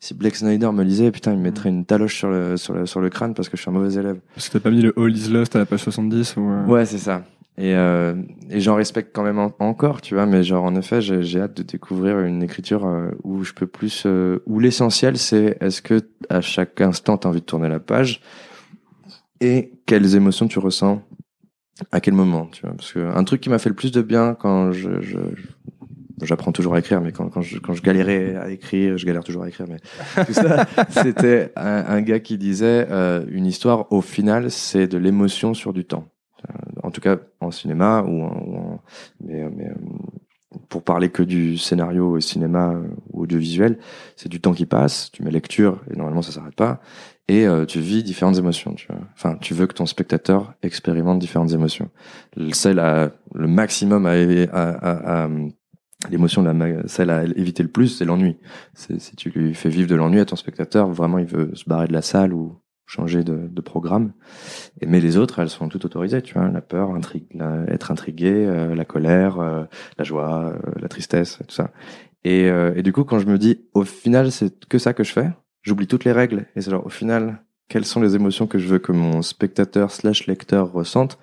si Blake Snyder me lisait, putain, il me mettrait une taloche sur le, sur le, sur le crâne parce que je suis un mauvais élève. Parce que t'as pas mis le All is Lost à la page 70 ou euh, Ouais, c'est ça. Et, euh, et j'en respecte quand même en- encore, tu vois, mais genre en effet, j'ai hâte de découvrir une écriture euh, où je peux plus, euh, où l'essentiel c'est est-ce que à chaque instant t'as envie de tourner la page et quelles émotions tu ressens à quel moment, tu vois. Parce que un truc qui m'a fait le plus de bien quand je, je- je- j'apprends toujours à écrire, mais quand, quand je quand je galérais à écrire, je galère toujours à écrire, mais tout ça, c'était un, un gars qui disait euh, une histoire au final c'est de l'émotion sur du temps en tout cas en cinéma ou en, mais, euh, pour parler que du scénario et cinéma euh, ou audiovisuel, c'est du temps qui passe, tu mets lecture et normalement ça s'arrête pas et euh, tu vis différentes émotions, tu. Enfin, tu veux que ton spectateur expérimente différentes émotions. Le- Celle le maximum à, l'émotion celle à éviter le plus, c'est l'ennui. Si tu lui fais vivre de l'ennui à ton spectateur, vraiment il veut se barrer de la salle ou changer de, de programme. Et, mais les autres, elles sont toutes autorisées, tu vois, la peur, intrigue, être intrigué, euh, la colère, euh, la joie, euh, la tristesse, tout ça. Et, euh, et du coup, quand je me dis, au final, c'est que ça que je fais, j'oublie toutes les règles. Et c'est genre, au final, quelles sont les émotions que je veux que mon spectateur slash lecteur ressente?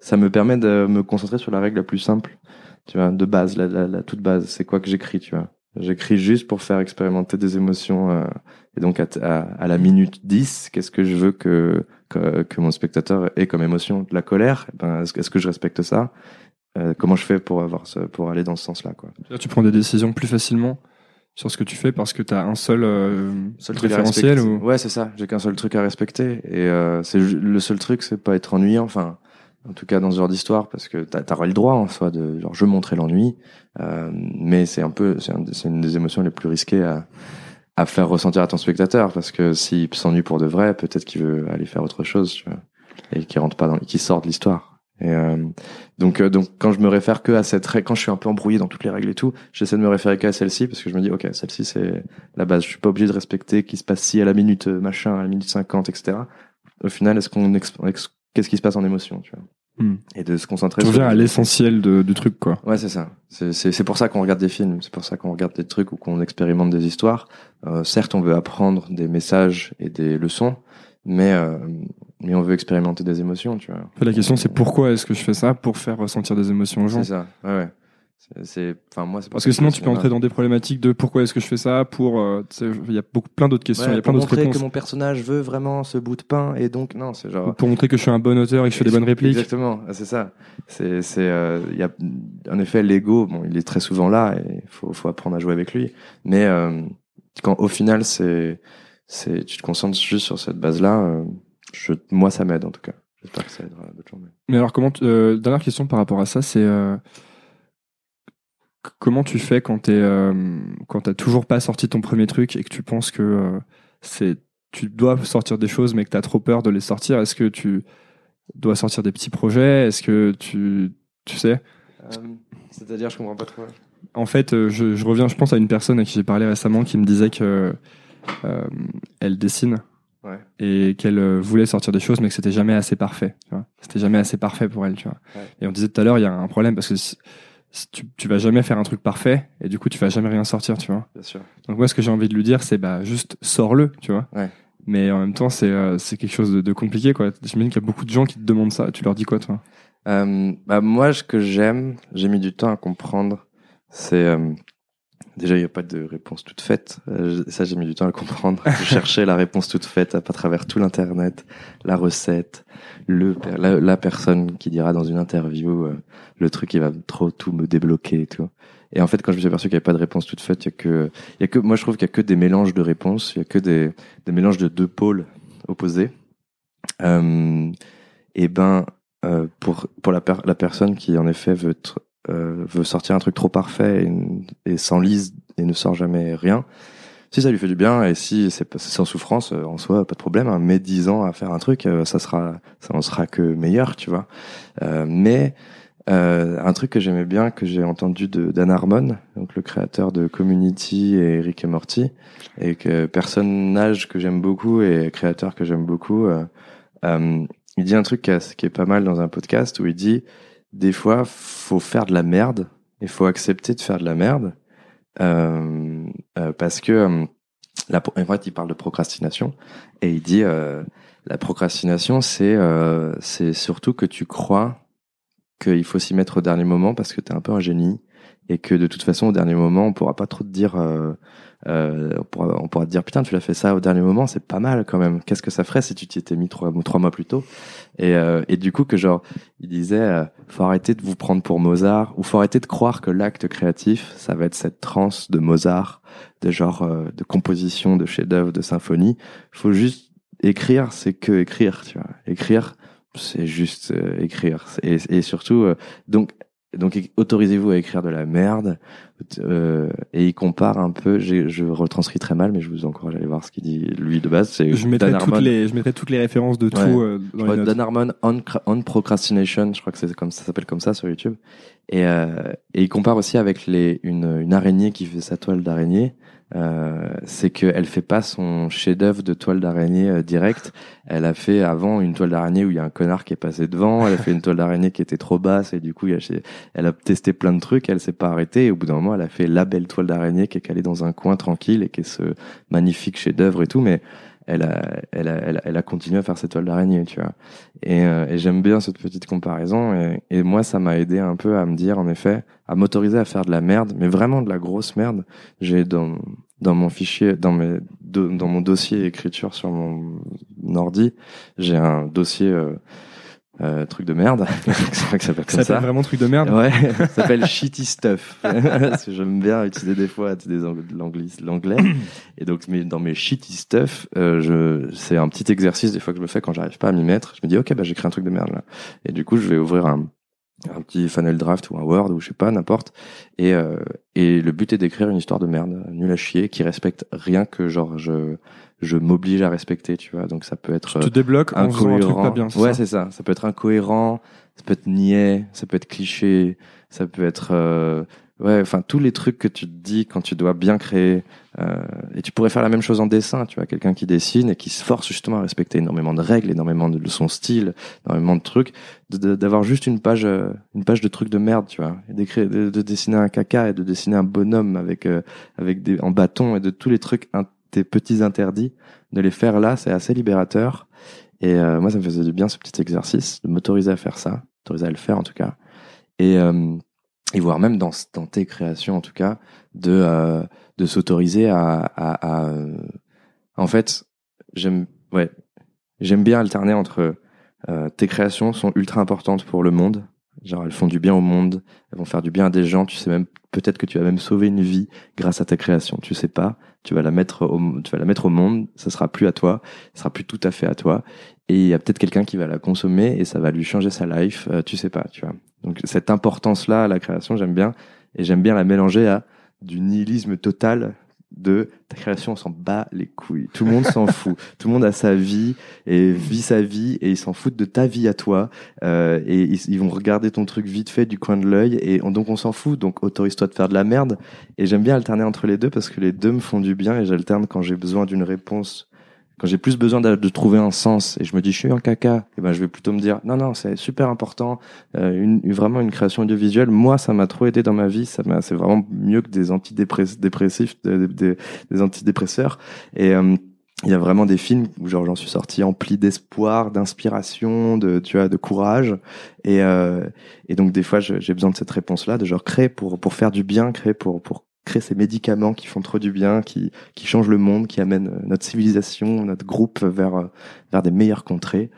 Ça me permet de me concentrer sur la règle la plus simple, tu vois, de base, la, la, la toute base. C'est quoi que j'écris, tu vois? J'écris juste pour faire expérimenter des émotions. euh, et donc, à, à, à la minute 10, qu'est-ce que je veux que, que, que mon spectateur ait comme émotion? De la colère? Eh ben, Est-ce que- je respecte ça? Euh, Comment je fais pour, avoir ce, pour aller dans ce sens-là quoi? Là, tu prends des décisions plus facilement sur ce que tu fais parce que tu as un seul, euh, Seul référentiel ou? Ouais, c'est ça. J'ai qu'un seul truc à respecter. Et euh, c'est le seul truc, c'est pas être ennuyant. Enfin, en tout cas dans ce genre d'histoire, parce que t'as t'aurais le droit en soi de genre je montrer l'ennui, euh, mais c'est un peu, c'est un- une des émotions les plus risquées à à faire ressentir à ton spectateur, parce que s'il s'ennuie pour de vrai, peut-être qu'il veut aller faire autre chose, tu vois, et qu'il rentre pas dans, qu'il sort de l'histoire. Et euh, donc, euh, donc quand je me réfère que à cette règle, quand je suis un peu embrouillé dans toutes les règles et tout, j'essaie de me référer qu'à celle-ci parce que je me dis, ok, celle-ci c'est la base. Je suis pas obligé de respecter qui se passe si à la minute euh, machin, à la minute 50, etc. Au final, est-ce qu'on qu'est-ce qui se passe en émotion, tu vois Hmm. Et de se concentrer. reviens à l'essentiel du truc, quoi. Ouais, c'est ça. C'est- pour ça qu'on regarde des films, c'est pour ça qu'on regarde des trucs ou qu'on expérimente des histoires. Euh, certes, on veut apprendre des messages et des leçons, mais euh, mais on veut expérimenter des émotions, tu vois. La question, c'est pourquoi est-ce que je fais ça pour faire ressentir des émotions aux gens? C'est ça. Ouais, ouais. C'est- C'est, enfin moi, c'est pour Parce que sinon, tu peux entrer dans des problématiques de pourquoi est-ce que je fais ça pour. euh, Il y a beaucoup, plein d'autres questions, il Ouais, y a plein pour d'autres montrer réponses. que mon personnage veut vraiment ce bout de pain et donc non, c'est genre. Pour montrer que je suis un bon auteur et que je fais des bonnes répliques. Exactement, c'est ça. C'est, c'est, euh, il y a, en effet, l'ego, bon, il est très souvent là et il faut, faut apprendre à jouer avec lui. Mais euh, quand au final, c'est, c'est, tu te concentres juste sur cette base-là. euh, je, moi, ça m'aide en tout cas. J'espère que ça aidera d'autres gens. mais- Mais alors, comment tu- dernière question par rapport à ça, c'est comment tu fais quand t'es euh, quand t'as toujours pas sorti ton premier truc et que tu penses que euh, c'est tu dois sortir des choses mais que t'as trop peur de les sortir? Est-ce que tu dois sortir des petits projets? Est-ce que tu tu sais? Euh, c'est-à-dire, je comprends pas trop. En fait, euh, je, je reviens, je pense à une personne à qui j'ai parlé récemment qui me disait que elle dessine Ouais. et qu'elle voulait sortir des choses mais que c'était jamais assez parfait tu c'était jamais assez parfait pour elle tu vois? Ouais. et on disait tout à l'heure il y a un problème parce que tu, tu vas jamais faire un truc parfait et du coup tu vas jamais rien sortir tu vois. Bien sûr. donc moi ce que j'ai envie de lui dire c'est bah juste sors-le tu vois. Ouais. mais en même temps c'est euh, c'est quelque chose de, de compliqué quoi. J'imagine qu'il y a beaucoup de gens qui te demandent ça. Tu leur dis quoi toi? Euh, bah moi, ce que j'aime, j'ai mis du temps à comprendre, c'est euh, Déjà, il n'y a pas de réponse toute faite. Euh, ça, j'ai mis du temps à le comprendre. Je cherchais la réponse toute faite à, travers tout l'internet, la recette, le la, la, personne qui dira dans une interview euh, le truc qui va trop tout me débloquer et tout. Et en fait, quand je me suis aperçu qu'il n'y avait pas de réponse toute faite, il y a que, il y a que, moi, je trouve qu'il y a que des mélanges de réponses. Il y a que des, des mélanges de deux pôles opposés. Euh, et ben, euh, pour pour la, per la personne qui en effet veut euh, veut sortir un truc trop parfait et, s'enlise et ne sort jamais rien. Si ça lui fait du bien et si c'est sans souffrance euh, en soi, pas de problème. Hein, mais dix ans à faire un truc, euh, ça sera, ça en sera que meilleur, tu vois. Euh, mais euh, un truc que j'aimais bien, que j'ai entendu de Dan Harmon, donc le créateur de Community et Rick et Morty, et que personnage que j'aime beaucoup et créateur que j'aime beaucoup, euh, il dit un truc qui est, pas mal dans un podcast où il dit des fois faut faire de la merde, il faut accepter de faire de la merde euh, parce que la, en fait il parle de procrastination et il dit la procrastination c'est c'est surtout que tu crois qu'il faut s'y mettre au dernier moment parce que tu es un peu un génie et que de toute façon au dernier moment on pourra pas trop te dire euh, on, pourra, on pourra te dire putain tu l'as fait ça au dernier moment c'est pas mal quand même. Qu'est-ce que ça ferait si tu t'y étais mis trois, trois mois plus tôt? Et, euh, et du coup que genre il disait euh, faut arrêter de vous prendre pour Mozart ou faut arrêter de croire que l'acte créatif ça va être cette transe de Mozart de genre euh, de composition de chef-d'œuvre de symphonie. Faut juste écrire c'est que écrire tu vois. Écrire c'est juste euh, écrire. Et, et surtout euh, donc donc autorisez-vous à écrire de la merde euh, et il compare un peu je retranscris très mal mais je vous encourage à aller voir ce qu'il dit lui de base c'est je mettrai toutes les je mettrai toutes les références de tout euh, dans les Dan Harmon on, on procrastination je crois que c'est comme ça s'appelle comme ça sur YouTube. Et euh, et il compare aussi avec les une une araignée qui fait sa toile d'araignée euh, c'est qu'elle fait pas son chef-d'œuvre de toile d'araignée euh, direct. Elle a fait avant une toile d'araignée où il y a un connard qui est passé devant. Elle a fait une toile d'araignée qui était trop basse et du coup, elle a testé plein de trucs. Elle s'est pas arrêtée et au bout d'un moment, elle a fait la belle toile d'araignée qui est calée dans un coin tranquille et qui est ce magnifique chef-d'œuvre et tout. Mais elle a, elle a, elle a, elle a, continué à faire cette toile d'araignée, tu vois. Et, euh, et j'aime bien cette petite comparaison. Et, et moi, ça m'a aidé un peu à me dire, en effet, à m'autoriser à faire de la merde, mais vraiment de la grosse merde. J'ai dans, dans mon fichier, dans mes, dans mon dossier écriture sur mon ordi, j'ai un dossier euh, euh, truc de merde. c'est vrai que ça s'appelle ça. Ça vraiment truc de merde. Ouais, ça s'appelle shitty stuff. Parce que j'aime bien utiliser des fois l'anglais, l'anglais. Et donc, mais dans mes shitty stuff, euh, je, c'est un petit exercice des fois que je me fais quand j'arrive pas à m'y mettre. Je me dis, ok, bah j'écris un truc de merde là. Et du coup, je vais ouvrir un, un petit funnel draft ou un Word ou je sais pas n'importe et euh, et le but est d'écrire une histoire de merde nul à chier qui respecte rien que genre je je m'oblige à respecter tu vois donc ça peut être tu te débloques incohérent. un truc pas bien ouais c'est ça ça peut être incohérent ça peut être niais ça peut être cliché ça peut être euh, Ouais, enfin tous les trucs que tu te dis quand tu dois bien créer. Euh, et tu pourrais faire la même chose en dessin. Tu vois, quelqu'un qui dessine et qui se force justement à respecter énormément de règles, énormément de son style, énormément de trucs, d'avoir juste une page, euh, une page de trucs de merde, tu vois, et d'écrire, de, de, dessiner un caca et de dessiner un bonhomme avec euh, avec des en bâton et de tous les trucs, tes petits interdits, de les faire là, c'est assez libérateur. Et euh, moi, ça me faisait du bien ce petit exercice de m'autoriser à faire ça, m'autoriser à le faire en tout cas. Et et voire même dans, tes créations en tout cas, de, euh, de s'autoriser à, à, En fait, j'aime ouais, bien alterner entre euh, tes créations sont ultra importantes pour le monde, genre elles font du bien au monde, elles vont faire du bien à des gens, tu sais même peut-être que tu vas même sauver une vie grâce à ta création, tu sais pas, tu vas la mettre au, tu vas la mettre au monde, ça sera plus à toi, ça sera plus tout à fait à toi, et il y a peut-être quelqu'un qui va la consommer et ça va lui changer sa life, euh, tu sais pas, tu vois. Donc cette importance-là à la création, j'aime bien, et j'aime bien la mélanger à du nihilisme total de ta création, on s'en bat les couilles. Tout le monde s'en fout. Tout le monde a sa vie et vit sa vie et ils s'en foutent de ta vie à toi. Euh, et ils, vont regarder ton truc vite fait du coin de l'œil et donc on s'en fout. Donc autorise-toi de faire de la merde. Et j'aime bien alterner entre les deux parce que les deux me font du bien et j'alterne quand j'ai besoin d'une réponse quand j'ai plus besoin de, de, trouver un sens et je me dis je suis un caca, et eh ben je vais plutôt me dire non non c'est super important, euh, une, vraiment une création audiovisuelle. Moi ça m'a trop aidé dans ma vie, ça c'est vraiment mieux que des antidépressifs, des, des, des antidépresseurs. Et euh, il y a vraiment des films où genre j'en suis sorti empli d'espoir, d'inspiration, de tu vois, de courage. Et euh, et donc des fois j'ai besoin de cette réponse là, de genre créer pour pour faire du bien, créer pour pour crée ces médicaments qui font trop du bien, qui, qui changent le monde, qui amènent euh, notre civilisation, notre groupe vers, euh, vers des meilleures contrées.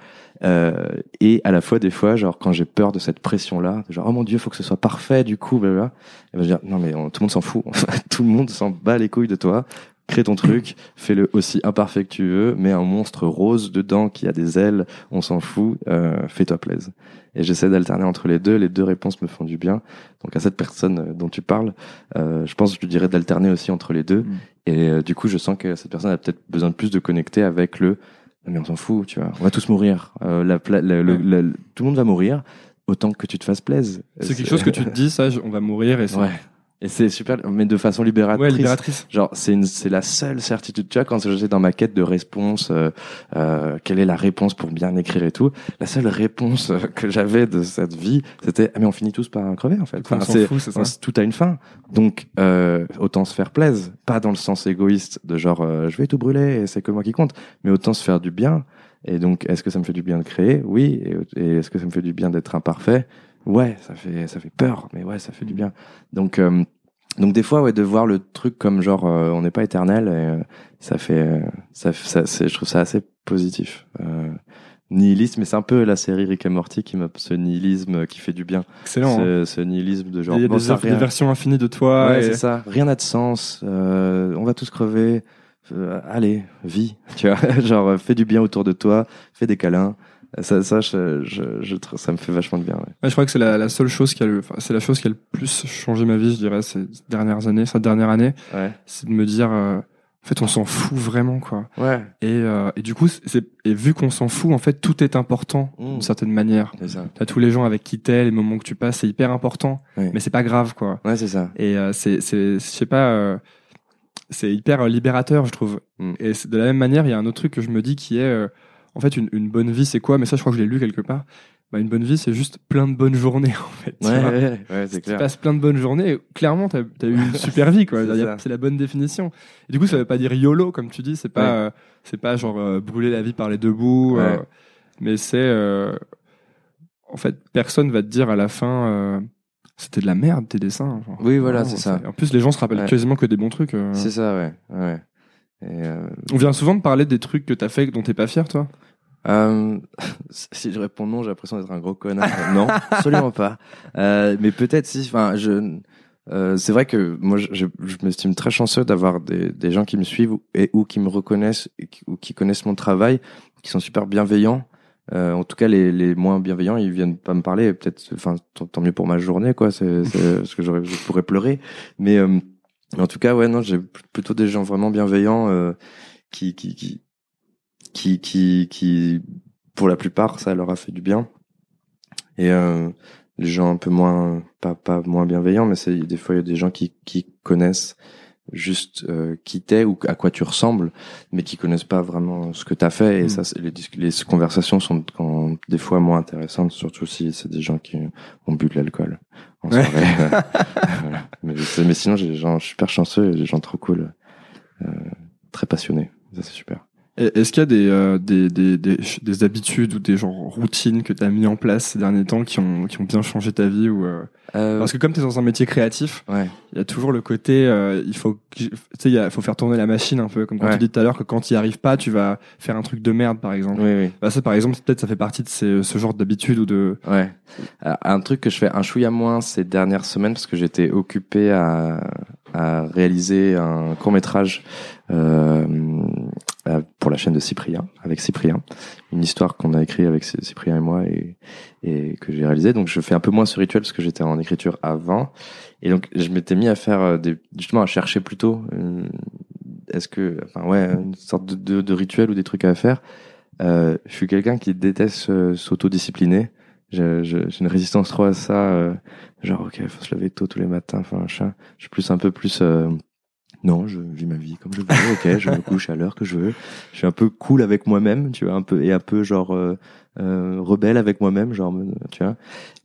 Euh, et à la fois, des fois, genre, quand j'ai peur de cette pression-là, genre, oh mon dieu, faut que ce soit parfait, du coup, blablabla, et ben, je dis, non, mais on- tout le monde s'en fout. tout le monde s'en bat les couilles de toi. Crée ton truc, fais-le aussi imparfait que tu veux, mets un monstre rose dedans qui a des ailes, on s'en fout, euh, fais-toi plaise. Et j'essaie d'alterner entre les deux, les deux réponses me font du bien. Donc à cette personne euh, dont tu parles, euh, je pense que je lui dirais d'alterner aussi entre les deux. Mm. Et euh, du coup, je sens que cette personne a peut-être besoin de plus de connecter avec le Non, mais on s'en fout, tu vois. On va tous mourir. Euh, la, tout le monde va mourir. Autant que tu te fasses plaise. C'est quelque chose que tu te dis, ça, on va mourir et c'est Ouais. Et c'est super, mais de façon libératrice. Ouais, libératrice. Genre, c'est une, c'est la seule certitude. Tu vois, quand j'étais dans ma quête de réponse, euh, euh, quelle est la réponse pour bien écrire et tout, la seule réponse euh, que j'avais de cette vie, c'était, ah, mais on finit tous par crever, en fait. Enfin, c'est, fout, c'est ça. on- tout a une fin. Donc, euh, autant se faire plaise. Pas dans le sens égoïste de genre, euh, je vais tout brûler et c'est que moi qui compte, mais autant se faire du bien. Et donc, est-ce que ça me fait du bien de créer? Oui. Et, et est-ce que ça me fait du bien d'être imparfait? Ouais, ça fait, ça fait peur, mais ouais, ça fait du bien. Donc, euh, donc des fois, ouais, de voir le truc comme genre, euh, on n'est pas éternel, et, euh, ça fait, euh, ça, ça c'est, je trouve ça assez positif. Euh, nihiliste, mais c'est un peu la série Rick et Morty qui m'a ce nihilisme qui fait du bien. Excellent. hein. ce, ce nihilisme de genre, Il y a bon, des, des versions infinies de toi. Ouais, et- c'est ça. Rien n'a de sens. Euh, on va tous crever. Euh, allez, vis. Tu vois, genre fais du bien autour de toi, fais des câlins. Ça, ça, je, je, je trouve- ça me fait vachement de bien. Ouais. Ouais, je crois que c'est la, la seule chose qui a le, c'est la chose qui a le plus changé ma vie, je dirais, ces dernières années, cette dernière année, Ouais. c'est de me dire, euh, en fait, on s'en fout vraiment, quoi. Ouais. Et, euh, et du coup, c'est, et vu qu'on s'en fout, en fait, tout est important Mm. d'une certaine manière. C'est ça. T'as tous les gens avec qui t'es, les moments que tu passes, c'est hyper important, mais c'est pas grave, quoi. Ouais, c'est ça. Et euh, c'est, c'est, je sais pas, c'est hyper libérateur, je trouve. Mm. Et de la même manière, il y a un autre truc que je me dis qui est, euh, en fait, une, une bonne vie, c'est quoi? Mais ça, je crois que je l'ai lu quelque part. Bah, une bonne vie, c'est juste plein de bonnes journées, en fait. tu Ouais, ouais, ouais, c'est Tu clair. passes plein de bonnes journées. et Clairement, t'as as eu une super vie, quoi. C'est la bonne définition. Et du coup, ça veut pas dire YOLO, comme tu dis. C'est pas, Ouais. euh, c'est pas genre euh, brûler la vie par les deux bouts. euh, mais c'est, euh, en fait, personne va te dire à la fin, euh, c'était de la merde tes dessins. genre. Oui, voilà, c'est ça. En plus, les gens se rappellent Ouais. quasiment que des bons trucs. euh. C'est ça, ouais. ouais. Euh, On vient souvent de parler des trucs que t'as fait dont t'es pas fier, toi? Euh, si je réponds non, j'ai l'impression d'être un gros connard. non, absolument pas. Euh, mais peut-être si. Enfin, je. euh, c'est vrai que moi, je, je, m'estime très chanceux d'avoir des, des gens qui me suivent et ou qui me reconnaissent et qui, ou qui connaissent mon travail, qui sont super bienveillants. Euh, en tout cas, les, les moins bienveillants, ils viennent pas me parler. et Peut-être, enfin, tant, mieux pour ma journée, quoi. C'est c'est- parce que j'aurais, je pourrais pleurer. Mais en tout cas, ouais, non, j'ai plutôt des gens vraiment bienveillants euh, qui, qui, qui, qui, qui, qui, pour la plupart, ça leur a fait du bien. Et euh, les gens un peu moins, pas, pas moins bienveillants, mais c'est des fois il y a des gens qui, qui connaissent juste euh, qui t'es ou à quoi tu ressembles, mais qui connaissent pas vraiment ce que t'as fait. Et Mm. ça, c'est- les, les conversations sont quand, des fois moins intéressantes, surtout si c'est des gens qui ont bu de l'alcool en Ouais. soirée. Voilà. mais, c'est- mais sinon, j'ai des gens super chanceux, et des gens trop cool, euh, très passionnés. Ça, c'est super. Est-ce qu'il y a des, euh, des, des, des, des habitudes ou des genre routines que t'as mis en place ces derniers temps qui ont, qui ont bien changé ta vie ou euh, Euh, Parce que comme t'es dans un métier créatif, ouais. il y a toujours le côté, euh, il faut, tu sais, il faut faire tourner la machine un peu, comme quand Ouais. tu dis tout à l'heure que quand tu y arrives pas, tu vas faire un truc de merde, par exemple. Oui, oui. Bah ça, par exemple, peut-être ça fait partie de ces, ce genre d'habitude ou de. Ouais. Euh, Un truc que je fais un chouïa moins ces dernières semaines parce que j'étais occupé à, à réaliser un court métrage euh, pour la chaîne de Cyprien avec Cyprien, une histoire qu'on a écrit avec Cy- Cyprien et moi et, et que j'ai réalisé. Donc je fais un peu moins ce rituel parce que j'étais en écriture avant et donc je m'étais mis à faire euh, des, justement à chercher plutôt euh, est-ce que enfin ouais une sorte de, de, de rituel ou des trucs à faire. Euh, je suis quelqu'un qui déteste euh, s'autodiscipliner. J'ai une résistance trop à ça. euh, genre, ok, faut se lever tôt tous les matins, enfin. Je suis plus un peu plus. Euh, non, je vis ma vie comme je veux. Ok, je me couche à l'heure que je veux. Je suis un peu cool avec moi-même, tu vois, un peu et un peu genre euh, euh, rebelle avec moi-même, genre, me- tu vois.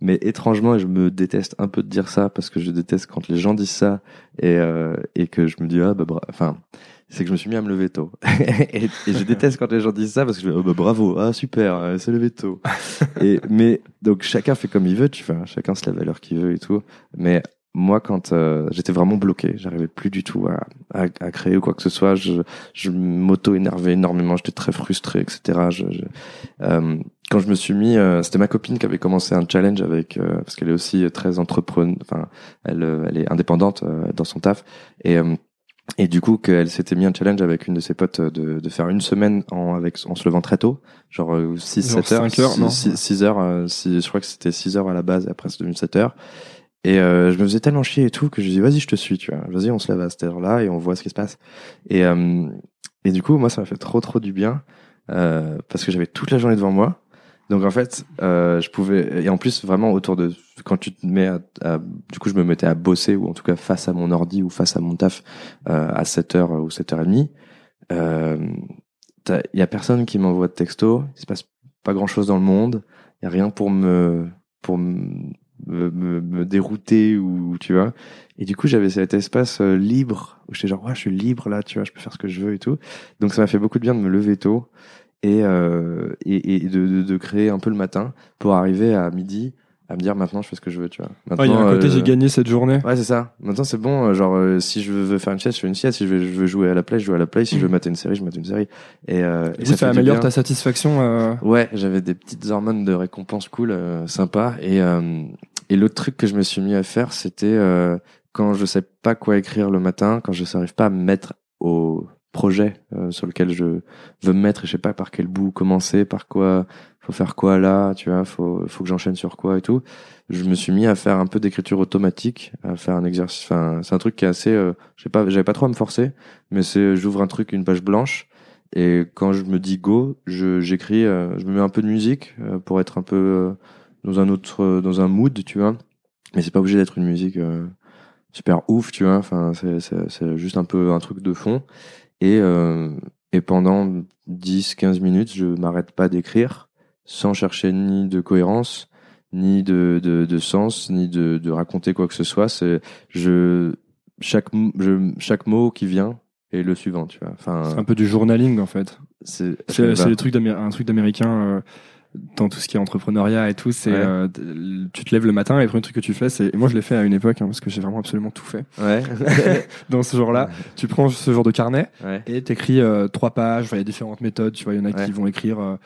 Mais étrangement, je me déteste un peu de dire ça parce que je déteste quand les gens disent ça et euh, et que je me dis ah bah enfin. C'est que je me suis mis à me lever tôt. et, je déteste quand les gens disent ça parce que je oh bah bravo, ah super, euh, c'est levé tôt. et, mais donc chacun fait comme il veut, tu vois, chacun se lève à l'heure qu'il veut et tout. Mais moi, quand euh, j'étais vraiment bloqué, j'arrivais plus du tout à, à, à, créer ou quoi que ce soit. Je, je m'auto-énervais énormément, j'étais très frustré, etc. Je, je euh, quand je me suis mis, euh, c'était ma copine qui avait commencé un challenge avec, euh, parce qu'elle est aussi très entrepreneur, enfin, elle, elle est indépendante dans son taf, et et du coup qu'elle s'était mis un challenge avec une de ses potes de, de faire une semaine en avec en se levant très tôt, genre 6 7 heures, 5 heures 6, 6 heures, je crois que c'était 6 heures à la base et après c'est devenu 7 heures. Et euh, je me faisais tellement chier et tout que je dis vas-y je te suis tu vois. Vas-y on se lève à cette heure-là et on voit ce qui se passe. Et euh, et du coup moi ça m'a fait trop trop du bien euh, parce que j'avais toute la journée devant moi. Donc en fait euh, je pouvais et en plus vraiment autour de quand tu te mets à, du coup je me mettais à bosser ou en tout cas face à mon ordi ou face à mon taf euh, à 7h ou 7h30 il y a personne qui m'envoie de texto il se passe pas grand chose dans le monde il y a rien pour me pour me me, me, me, dérouter ou tu vois. Et du coup j'avais cet espace euh, libre où j'étais genre ouais je suis libre là tu vois je peux faire ce que je veux et tout. Donc ça m'a fait beaucoup de bien de me lever tôt et euh, et, et de, de, de, créer un peu le matin pour arriver à midi à me dire maintenant je fais ce que je veux tu vois. Maintenant il y a un côté euh, j'ai gagné cette journée. Ouais c'est ça. Maintenant c'est bon euh, genre euh, si je veux faire une sieste je fais une sieste. Si je veux, je veux jouer à la play je joue à la play. Si je veux mater une série je mate une série. Et, euh, et, et ça, ça améliore ta satisfaction ouais j'avais des petites hormones de récompense cool sympa. Et et l'autre truc que je me suis mis à faire, c'était euh, quand je sais pas quoi écrire le matin, quand je n'arrive pas à me mettre au projet euh, sur lequel je veux me mettre et je sais pas par quel bout commencer, par quoi, faut faire quoi là, tu vois, faut, faut que j'enchaîne sur quoi et tout. Je me suis mis à faire un peu d'écriture automatique, à faire un exercice. Enfin, c'est un truc qui est assez, euh, je sais pas, j'avais pas trop à me forcer, mais c'est, j'ouvre un truc, une page blanche. Et quand je me dis go, je j'écris, euh, je me mets un peu de musique euh, pour être un peu dans un autre, euh, dans un mood, tu vois. Mais c'est pas obligé d'être une musique euh, super ouf, tu vois. Enfin, c'est juste un peu un truc de fond. Et, euh, et pendant 10-15 minutes, je m'arrête pas d'écrire sans chercher ni de cohérence, ni de, de, de sens, ni de, de raconter quoi que ce soit. C'est je chaque je, chaque mot qui vient est le suivant, tu vois. Enfin, c'est un peu du journalisme en fait. C'est truc un truc d'américain. Euh, dans tout ce qui est entrepreneuriat et tout, c'est euh, tu te lèves le matin et le premier truc que tu fais, c'est moi je l'ai fait à une époque hein, parce que j'ai vraiment absolument tout fait. Ouais. dans ce genre-là, tu prends ce genre de carnet et t'écris euh, trois pages. Il y a différentes méthodes. Tu vois, il y en a qui vont écrire.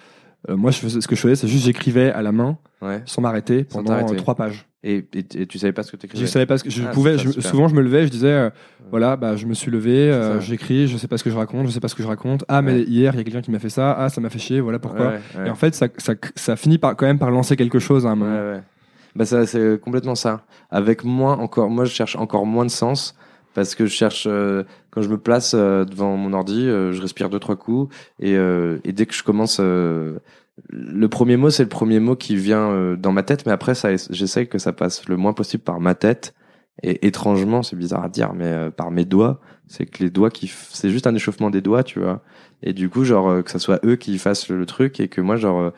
Euh, euh, moi, je faisais, ce que je faisais, c'est juste j'écrivais à la main, sans m'arrêter pendant trois pages. Et, et, tu savais pas ce que t'écrivais Je savais pas ce que je ah, pouvais. souvent, je me levais, je disais, voilà, bah, je me suis levé, j'écris, je sais pas ce que je raconte, je sais pas ce que je raconte. Ah, mais hier, il y a quelqu'un qui m'a fait ça. Ah, ça m'a fait chier. Voilà pourquoi. Et en fait, ça, ça, ça finit par quand même par lancer quelque chose à un moment. Bah, ça, c'est complètement ça. Avec moins encore, moi, je cherche encore moins de sens parce que je cherche euh, quand je me place euh, devant mon ordi, euh, je respire deux trois coups et, et dès que je commence le premier mot c'est le premier mot qui vient dans ma tête mais après ça j'essaye que ça passe le moins possible par ma tête. Et étrangement c'est bizarre à dire mais par mes doigts c'est que les doigts qui c'est juste un échauffement des doigts tu vois. Et du coup genre que ça soit eux qui fassent le, le truc et que moi genre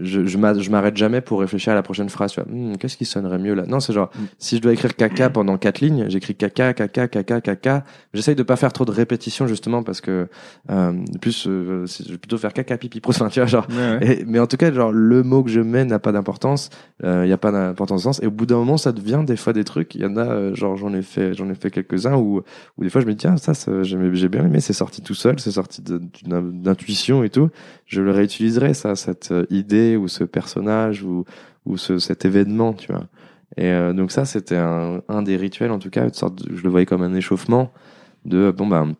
je, je m'arrête jamais pour réfléchir à la prochaine phrase. Hmm, qu'est-ce qui sonnerait mieux là? Non, c'est genre, mm. si je dois écrire caca pendant quatre lignes, j'écris caca, caca, caca, caca. J'essaye de pas faire trop de répétitions justement parce que, euh, plus, euh, je vais plutôt faire caca, pipi, pro, tu vois, genre. mais en tout cas, genre, le mot que je mets n'a pas d'importance. Il euh, y a pas d'importance sens. Et au bout d'un moment, ça devient des fois des trucs. Il y en a, euh, genre, j'en ai fait, j'en ai fait quelques-uns où, où des fois je me dis, tiens, ça, j'ai bien aimé, c'est sorti tout seul, c'est sorti d'une intuition et tout. Je le réutiliserai, ça, cette idée ou ce personnage ou, ou ce, cet événement, tu vois. Et euh, donc ça, c'était un, un, des rituels, en tout cas, une sorte je le voyais comme un échauffement de, bon ben,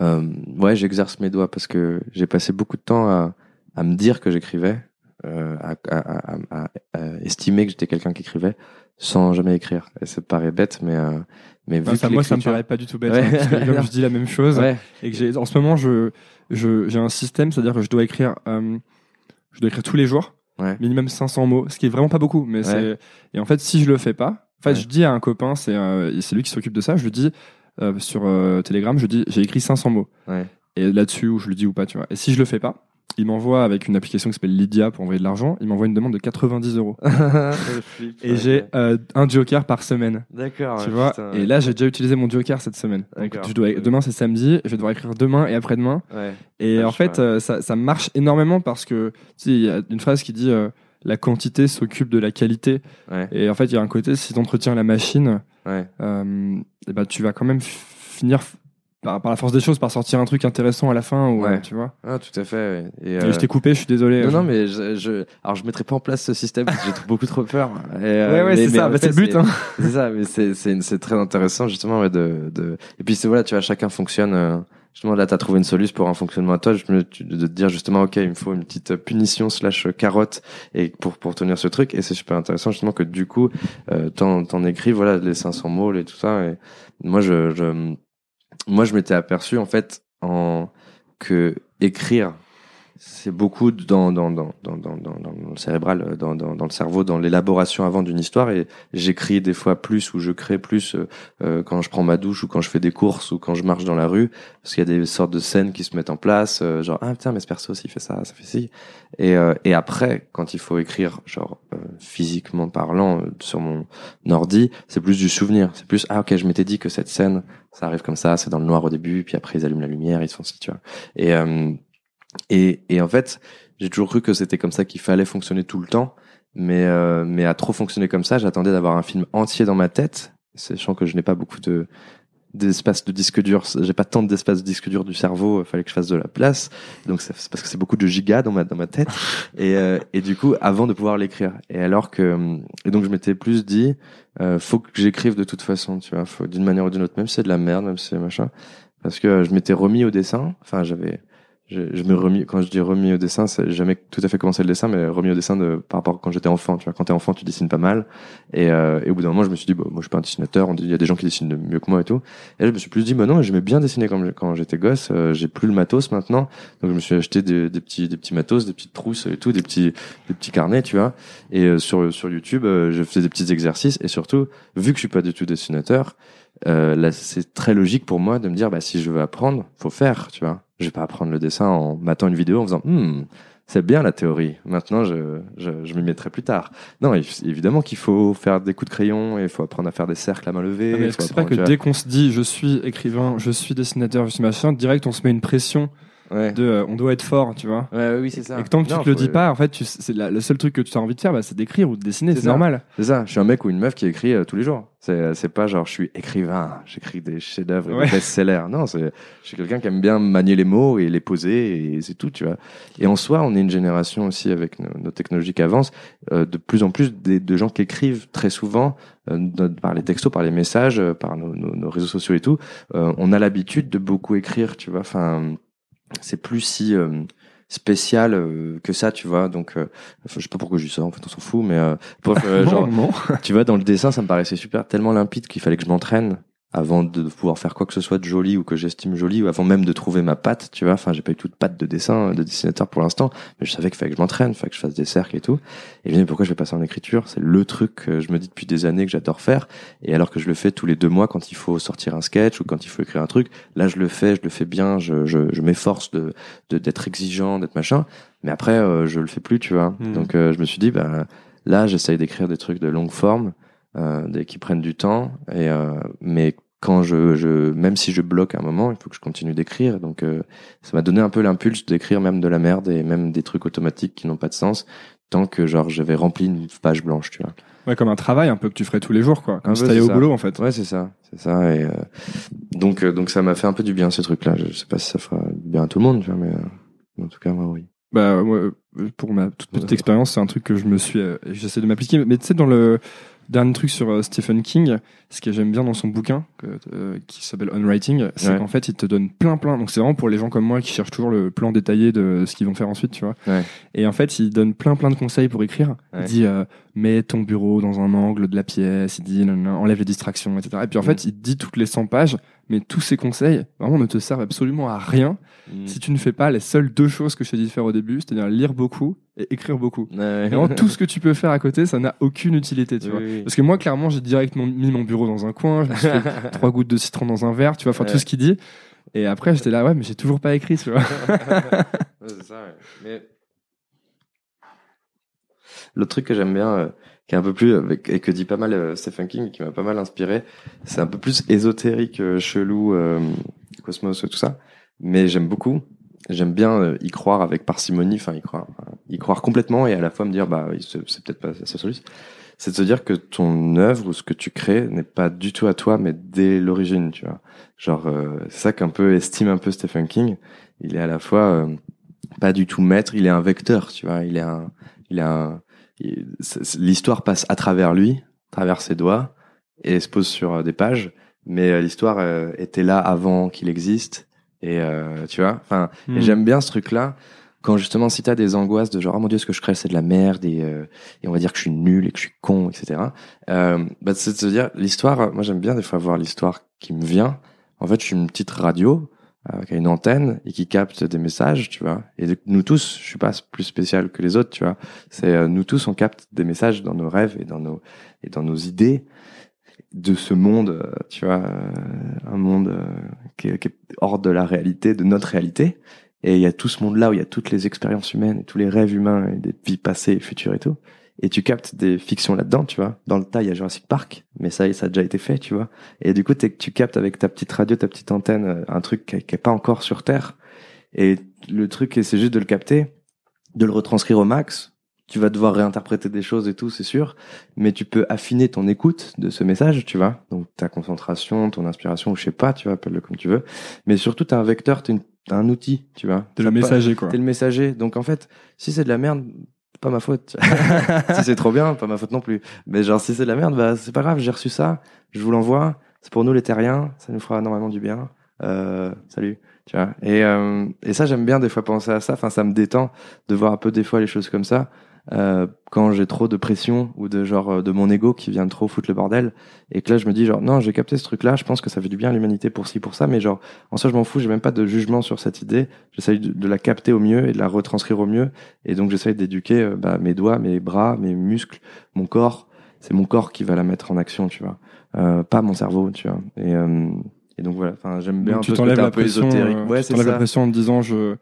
euh, ouais, j'exerce mes doigts parce que j'ai passé beaucoup de temps à, à me dire que j'écrivais, euh, à, à, à, estimer que j'étais quelqu'un qui écrivait sans jamais écrire. Et ça paraît bête, mais euh, mais vu ça, moi, ça me paraît pas du tout bête. Hein, parce que comme je dis la même chose et que j'ai, en ce moment, je, je, j'ai un système, c'est-à-dire que je dois écrire euh, je dois écrire tous les jours, minimum 500 mots, ce qui est vraiment pas beaucoup. Mais c'est et en fait, si je le fais pas, en fait, je dis à un copain, c'est euh, c'est lui qui s'occupe de ça, je lui dis euh, sur Telegram, je dis j'ai écrit 500 mots. Et là-dessus, où je le dis ou pas, tu vois. Et si je le fais pas, il m'envoie avec une application qui s'appelle Lydia pour envoyer de l'argent. Il m'envoie une demande de 90 euros. et j'ai euh, un joker par semaine. D'accord. Tu vois. Et là, j'ai déjà utilisé mon joker cette semaine. Donc, je dois, demain c'est samedi. Je vais devoir écrire demain et après-demain. Ouais. Et en fait, euh, ça, ça marche énormément parce que tu sais, il y a une phrase qui dit euh, la quantité s'occupe de la qualité. Ouais. Et en fait, il y a un côté si tu entretiens la machine Ouais. euh, et bah, tu vas quand même finir par, par la force des choses par sortir un truc intéressant à la fin. Ou, Ouais. tu vois. Ah, tout à fait. ouais. Et, euh, je t'ai coupé, je suis désolé. Non, Je- non, mais je, je, alors je mettrai pas en place ce système j'ai beaucoup trop peur. Et, euh, Ouais, ouais, c'est ça, bah, c'est le but. Hein. C'est ça, mais c'est c'est c'est très intéressant justement ouais, de de et puis c'est voilà, tu vois, chacun fonctionne. euh, justement là, t'as trouvé une solution pour un fonctionnement à toi. Je me tu- de te dire justement, ok, il me faut une petite punition slash carotte et pour pour tenir ce truc. Et c'est super intéressant justement que du coup, euh, t'en t'en écris voilà les 500 mots et tout ça. Et moi, je je moi je m'étais aperçu en fait en que écrire c'est beaucoup dans dans dans dans dans dans, le cérébral dans, dans dans le cerveau dans l'élaboration avant d'une histoire. Et j'écris des fois plus ou je crée plus euh, euh, quand je prends ma douche ou quand je fais des courses ou quand je marche dans la rue. Parce qu'il y a des sortes de scènes qui se mettent en place euh, genre ah putain mais ce perso aussi fait ça ça fait ci. Et euh, et après quand il faut écrire genre euh, physiquement parlant sur mon ordi c'est plus du souvenir. C'est plus ah ok je m'étais dit que cette scène ça arrive comme ça c'est dans le noir au début puis après ils allument la lumière ils font ci tu vois. Et et, et en fait, j'ai toujours cru que c'était comme ça qu'il fallait fonctionner tout le temps. Mais, euh, mais à trop fonctionner comme ça, j'attendais d'avoir un film entier dans ma tête, sachant que je n'ai pas beaucoup de d'espace de disque dur, j'ai pas tant d'espace de disque dur du cerveau, il fallait que je fasse de la place. Donc c'est parce que c'est beaucoup de gigas dans ma dans ma tête. Et euh, et du coup, avant de pouvoir l'écrire. Et alors que et donc je m'étais plus dit, euh, faut que j'écrive de toute façon, tu vois, faut d'une manière ou d'une autre, même si c'est de la merde, même si c'est machin, parce que je m'étais remis au dessin. Enfin, j'avais je, je me remis quand je dis remis au dessin c'est jamais tout à fait commencé le dessin mais remis au dessin de par rapport à quand j'étais enfant tu vois. Quand t'es enfant tu dessines pas mal. Et, euh, et au bout d'un moment je me suis dit bah, moi je suis pas un dessinateur il y a des gens qui dessinent mieux que moi et tout. Et là, je me suis plus dit bah non j'aimais bien dessiner quand, quand j'étais gosse euh, j'ai plus le matos maintenant. Donc je me suis acheté des, des petits des petits matos des petites trousses et tout des petits des petits carnets tu vois. Et euh, sur sur YouTube euh, je faisais des petits exercices. Et surtout vu que je suis pas du tout dessinateur euh, là c'est très logique pour moi de me dire bah si je veux apprendre faut faire tu vois. Je vais pas apprendre le dessin en m'attendant une vidéo en faisant hmm, c'est bien la théorie. Maintenant je je, je m'y mettrai plus tard. Non év- évidemment qu'il faut faire des coups de crayon et il faut apprendre à faire des cercles à main levée. C'est pas apprendre, que dès qu'on se dit je suis écrivain, je suis dessinateur, je suis machin, direct on se met une pression ouais. de euh, on doit être fort, tu vois ouais oui c'est ça Et que tant que tu te le dis pas, en fait, tu- c'est la- le seul truc que tu as envie de faire, bah, c'est d'écrire ou de dessiner, C'est c'est ça. normal. c'est ça je suis un mec ou une meuf qui écrit euh, tous les jours c'est c'est pas genre je suis écrivain j'écris des chefs-d'œuvre et Ouais. des best-sellers non c'est je suis quelqu'un qui aime bien manier les mots et les poser et c'est tout tu vois et en soi on est une génération aussi avec nos, nos technologies qui avancent euh, de plus en plus des- de gens qui écrivent très souvent euh, de- par les textos par les messages euh, par nos, nos- nos réseaux sociaux et tout euh, on a l'habitude de beaucoup écrire tu vois enfin c'est plus si euh, spécial euh, que ça tu vois. Donc euh, enfin, je sais pas pourquoi je dis ça en fait on s'en fout mais euh, bref, euh, genre tu vois, dans le dessin, ça me paraissait super, tellement limpide qu'il fallait que je m'entraîne avant de pouvoir faire quoi que ce soit de joli ou que j'estime joli ou avant même de trouver ma patte, tu vois. Enfin, j'ai pas eu toute patte de dessin, de dessinateur pour l'instant, mais je savais qu'il fallait que je m'entraîne, il fallait que je fasse des cercles et tout. Et je me dis, pourquoi je vais passer en écriture? C'est le truc que je me dis depuis des années que j'adore faire. Et alors que je le fais tous les deux mois quand il faut sortir un sketch ou quand il faut écrire un truc, là, je le fais, je le fais bien, je, je, je m'efforce de, de, d'être exigeant, d'être machin. Mais après, euh, je le fais plus, tu vois. Mhm. Donc, euh, je me suis dit, bah, là, j'essaye d'écrire des trucs de longue forme, euh, qui prennent du temps. Et euh, mais quand je, je, même si je bloque un moment, il faut que je continue d'écrire. Donc, euh, ça m'a donné un peu l'impulse d'écrire même de la merde et même des trucs automatiques qui n'ont pas de sens, tant que genre j'avais rempli une page blanche, tu vois. Ouais, comme un travail un peu que tu ferais tous les jours, quoi. Comme Un si t'allais au ça. boulot, en fait. Ouais, c'est ça, c'est ça. Et euh, donc, euh, donc ça m'a fait un peu du bien ces trucs-là. Je sais pas si ça fera du bien à tout le monde, tu vois, mais euh, en tout cas moi oui. Bah, euh, pour ma toute petite Ouais. expérience, c'est un truc que je me suis, euh, j'essaie de m'appliquer. Mais tu sais, dans le dernier truc sur euh, Stephen King, ce que j'aime bien dans son bouquin, euh, qui s'appelle On Writing, c'est Ouais. qu'en fait, il te donne plein, plein. Donc, c'est vraiment pour les gens comme moi qui cherchent toujours le plan détaillé de ce qu'ils vont faire ensuite, tu vois. Ouais. Et en fait, il donne plein, plein de conseils pour écrire. Ouais. Il dit, euh, mets ton bureau dans un angle de la pièce. Il dit, nanana, enlève les distractions, etc. Et puis, en Mm. fait, il dit toutes les 100 pages, mais tous ces conseils, vraiment, ne te servent absolument à rien si tu ne fais pas les seules deux choses que je t'ai dit de faire au début, c'est-à-dire lire beaucoup et écrire beaucoup. Ouais. Et vraiment, tout ce que tu peux faire à côté, ça n'a aucune utilité, tu Oui, vois. oui. Parce que moi, clairement, j'ai direct mon- mis mon bureau dans un coin, je me suis fait trois gouttes de citron dans un verre, tu vois, enfin, tout ce qu'il dit. Et après, j'étais là, ouais, mais j'ai toujours pas écrit, tu vois. Ouais, c'est ça, ouais. Mais l'autre truc que j'aime bien, euh, qui un peu plus et que dit pas mal euh, Stephen King, qui m'a pas mal inspiré, c'est un peu plus ésotérique, euh, chelou, euh, cosmos, tout ça. Mais j'aime beaucoup. J'aime bien y croire avec parcimonie, enfin y croire, y croire complètement et à la fois me dire bah c'est peut-être pas sa solution. c'est de se dire que ton œuvre ou ce que tu crées n'est pas du tout à toi, mais dès l'origine, tu vois. Genre, c'est ça qu'un peu estime un peu Stephen King. Il est à la fois pas du tout maître, il est un vecteur, tu vois. Il est un, il est un, l'histoire passe à travers lui, à travers ses doigts, et se pose sur euh, des pages. Mais l'histoire était là avant qu'il existe, et tu vois. Enfin, Hmm. j'aime bien ce truc-là quand justement si t'as des angoisses de genre oh mon dieu ce que je crée c'est de la merde et, euh, et on va dire que je suis nul et que je suis con etc euh, bah, c'est de se dire l'histoire moi j'aime bien des fois voir l'histoire qui me vient en fait je suis une petite radio euh, qui a une antenne et qui capte des messages tu vois. Et nous tous je suis pas plus spécial que les autres tu vois. C'est euh, nous tous on capte des messages dans nos rêves et dans nos et dans nos idées de ce monde euh, tu vois euh, un monde euh, qui est, qui est hors de la réalité de notre réalité. Et il y a tout ce monde-là où il y a toutes les expériences humaines et tous les rêves humains et des vies passées et futures et tout. Et tu captes des fictions là-dedans, tu vois. Dans le tas, il y a Jurassic Park, mais ça, ça a déjà été fait, tu vois. Et du coup, tu captes avec ta petite radio, ta petite antenne, euh, un truc qui, qui est pas encore sur Terre. Et le truc, c'est juste de le capter, de le retranscrire au max. Tu vas devoir réinterpréter des choses et tout, c'est sûr. Mais tu peux affiner ton écoute de ce message, tu vois. Donc ta concentration, ton inspiration, ou je sais pas, tu vois, appelle-le comme tu veux. Mais surtout, t'as un vecteur, t'as une- t'as un outil, tu vois. T'es le pas- messager, quoi. T'es le messager. Donc en fait, si c'est de la merde, pas ma faute. si c'est trop bien, pas ma faute non plus. Mais genre si c'est de la merde, bah c'est pas grave, j'ai reçu ça, je vous l'envoie. C'est pour nous les terriens, ça nous fera normalement du bien. Euh, salut, tu vois. Et euh, et ça j'aime bien des fois penser à ça. Enfin ça me détend de voir un peu des fois les choses comme ça. Euh, quand j'ai trop de pression ou de genre euh, de mon ego qui vient de trop foutre le bordel et que là je me dis genre non j'ai capté ce truc là je pense que ça fait du bien à l'humanité pour ci pour ça mais genre en soi je m'en fous j'ai même pas de jugement sur cette idée. J'essaye de, de la capter au mieux et de la retranscrire au mieux. Et donc j'essaye d'éduquer euh, bah, mes doigts mes bras mes muscles mon corps. C'est mon corps qui va la mettre en action tu vois. Euh, pas mon cerveau tu vois. Et, euh, et donc voilà. Enfin j'aime bien Donc, un tu t'enlèves la pression, ouais tu c'est t'enlèves la pression en te disant je,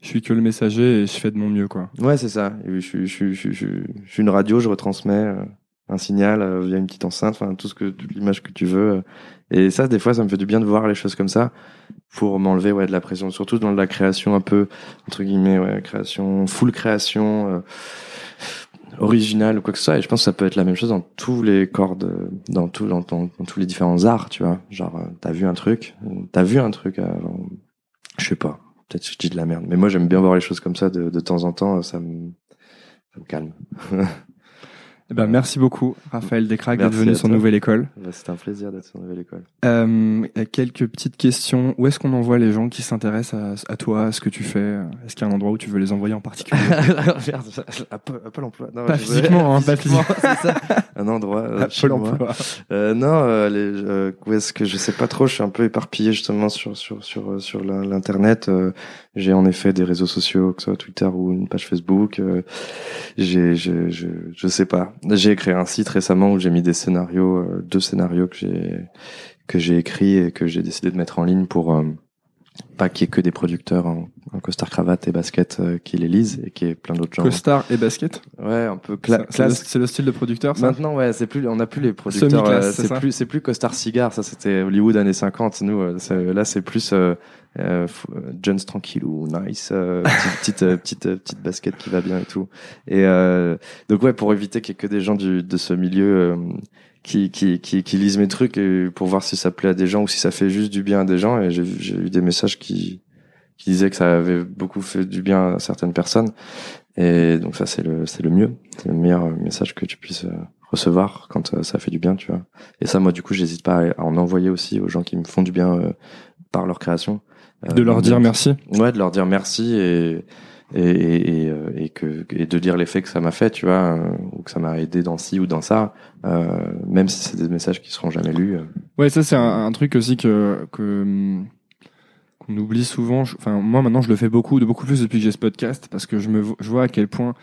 je suis que le messager et je fais de mon mieux, quoi. Ouais, c'est ça. Je, je, je, je, suis- une radio, je retransmets euh, un signal euh, via une petite enceinte, enfin tout ce que l'image que tu veux. euh. Et ça, des fois, ça me fait du bien de voir les choses comme ça pour m'enlever ouais de la pression, surtout dans la création un peu entre guillemets, ouais, création full création euh, originale ou quoi que ce soit. Et je pense que ça peut être la même chose dans tous les corps, de, dans tout, dans, dans- tous les différents arts, tu vois. Genre, t'as vu un truc, t'as vu un truc avant, je sais pas. Peut-être que je dis de la merde, mais moi j'aime bien voir les choses comme ça de, de temps en temps, ça me, ça me calme. Eh ben, merci beaucoup, Raphaël Descraques, d'être venu sur. Nouvelle École. Bah, C'était un plaisir d'être sur Nouvelle École. Euh, quelques petites questions. Où est-ce qu'on envoie les gens qui s'intéressent à, à toi, à ce que tu fais? Est-ce qu'il y a un endroit où tu veux les envoyer en particulier? Pôle à Pôle emploi. Non, Pas physiquement, hein, pas c'est ça. Un endroit. euh, moi. emploi. Euh, non, euh, les, euh, où est-ce que je sais pas trop. Je suis un peu éparpillé justement sur sur sur euh, sur l'internet. J'ai en effet des réseaux sociaux, que ce soit Twitter ou une page Facebook. J'ai je, je je sais pas. J'ai créé un site récemment où j'ai mis des scénarios, euh, deux scénarios que j'ai que j'ai écrits et que j'ai décidé de mettre en ligne pour euh, pas qu'il y ait que des producteurs en, en costard cravate et basket euh, qui les lisent et qu'il y ait plein d'autres gens. Costard et basket Ouais, un peu cla- C'est le, classe c'est le style de producteur, ça Maintenant, ouais, c'est plus, on n'a plus les producteurs. Euh, c'est plus, c'est plus costard cigare. Ça, c'était Hollywood années 50. Nous, euh, là, c'est plus euh, euh, euh, Jones tranquille ou nice, euh, petite, petite, euh, petite, petite basket qui va bien et tout. Et euh, donc, ouais, pour éviter qu'il y ait que des gens du, de ce milieu euh, qui, qui, qui, qui lisent mes trucs et pour voir si ça plaît à des gens ou si ça fait juste du bien à des gens. Et j'ai eu des messages qui, qui disaient que ça avait beaucoup fait du bien à certaines personnes. Et donc ça, c'est le, c'est le mieux. C'est le meilleur euh, message que tu puisses euh, recevoir quand euh, ça fait du bien, tu vois. Et ça, moi, du coup, j'hésite pas à en envoyer aussi aux gens qui me font du bien euh, par leur création. Euh, De leur dire merci. Ouais, de leur dire merci et et et, et, euh, et que et de dire l'effet que ça m'a fait, tu vois, euh, ou que ça m'a aidé dans ci ou dans ça, euh, même si c'est des messages qui seront jamais lus. Ouais, ça c'est un, un truc aussi que que hum, qu'on oublie souvent. Enfin, moi maintenant je le fais beaucoup, de beaucoup plus depuis que j'ai ce podcast, parce que je me je vois à quel point,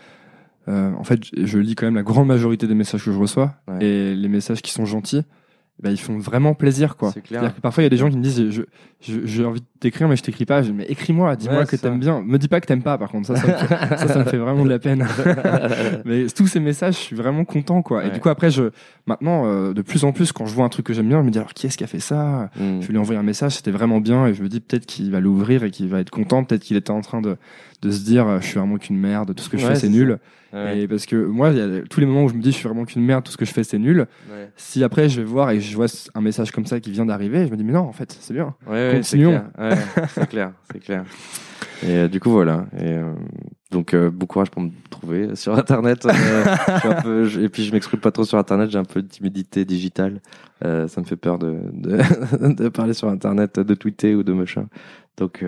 euh, en fait, je- je lis quand même la grande majorité des messages que je reçois Ouais. et les messages qui sont gentils. Bah, ils font vraiment plaisir quoi. C'est clair. Que parfois il y a des gens qui me disent je, je- j'ai envie de t'écrire mais je t'écris pas. Je dis, mais écris-moi, dis-moi Ouais, que ça. t'aimes bien. Me dis pas que t'aimes pas par contre ça ça me fait, ça, ça me fait vraiment de la peine. mais tous ces messages, je suis vraiment content quoi. Et du coup après je maintenant euh, de plus en plus quand je vois un truc que j'aime bien, je me dis alors qui est-ce qui a fait ça? Mm. Je lui ai envoyé un message, c'était vraiment bien et je me dis peut-être qu'il va l'ouvrir et qu'il va être content, peut-être qu'il était en train de de se dire je suis vraiment qu'une merde, tout ce que je Ouais, fais c'est nul. Ouais. Et parce que moi, y a tous les moments où je me dis je suis vraiment qu'une merde, tout ce que je fais c'est nul. Ouais. Si après je vais voir et je vois un message comme ça qui vient d'arriver, je me dis mais non, en fait, c'est bien. Continuons. c'est clair, c'est clair. Et euh, du coup, voilà. Et euh, donc, euh, bon courage pour me trouver sur Internet. Euh, je suis un peu- je- et puis, je m'exprime pas trop sur Internet. J'ai un peu de timidité digitale. Ça me fait peur de, de, de parler sur Internet, de tweeter ou de machin. Donc,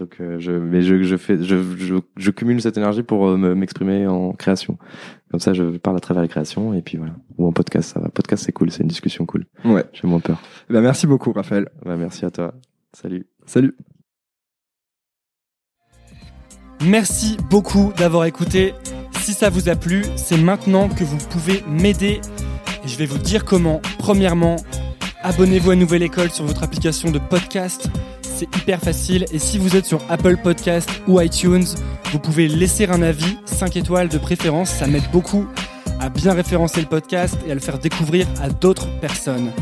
donc, euh, je, mais je, je fais, je, je, je cumule cette énergie pour euh, me- m'exprimer en création. Comme ça, je parle à travers les créations. Et puis voilà. Ou en podcast, ça va. Podcast, c'est cool. C'est une discussion cool. Ouais. J'ai moins peur. Bah, merci beaucoup, Raphaël. Bah, merci à toi. Salut. Salut. Merci beaucoup d'avoir écouté. Si ça vous a plu, c'est maintenant que vous pouvez m'aider. Et je vais vous dire comment. Premièrement, abonnez-vous à Nouvelle École sur votre application de podcast. C'est hyper facile. Et si vous êtes sur Apple Podcast ou iTunes, vous pouvez laisser un avis, 5 étoiles de préférence. Ça m'aide beaucoup à bien référencer le podcast et à le faire découvrir à d'autres personnes.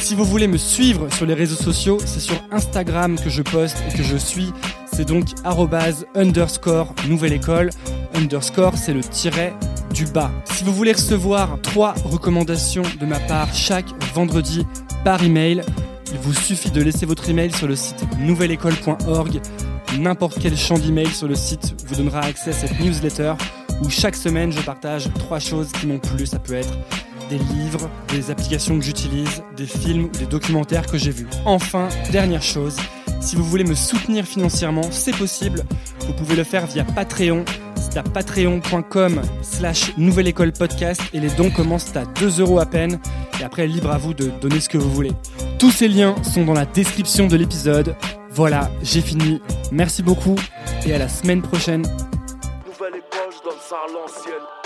Si vous voulez me suivre sur les réseaux sociaux, c'est sur Instagram que je poste et que je suis. C'est donc underscore nouvelle école. Underscore, c'est le tiret du bas. Si vous voulez recevoir trois recommandations de ma part chaque vendredi par email, il vous suffit de laisser votre email sur le site nouvelleécole.org. N'importe quel champ d'email sur le site vous donnera accès à cette newsletter où chaque semaine je partage trois choses qui m'ont plu. Ça peut être des livres, des applications que j'utilise, des films ou des documentaires que j'ai vus. Enfin, dernière chose, si vous voulez me soutenir financièrement, c'est possible. Vous pouvez le faire via Patreon. C'est à patreon.com slash nouvelle école podcast et les dons commencent à 2 euros à peine. Et après, libre à vous de donner ce que vous voulez. Tous ces liens sont dans la description de l'épisode. Voilà, j'ai fini. Merci beaucoup et à la semaine prochaine. Nouvelle école, je donne ça à l'ancienne.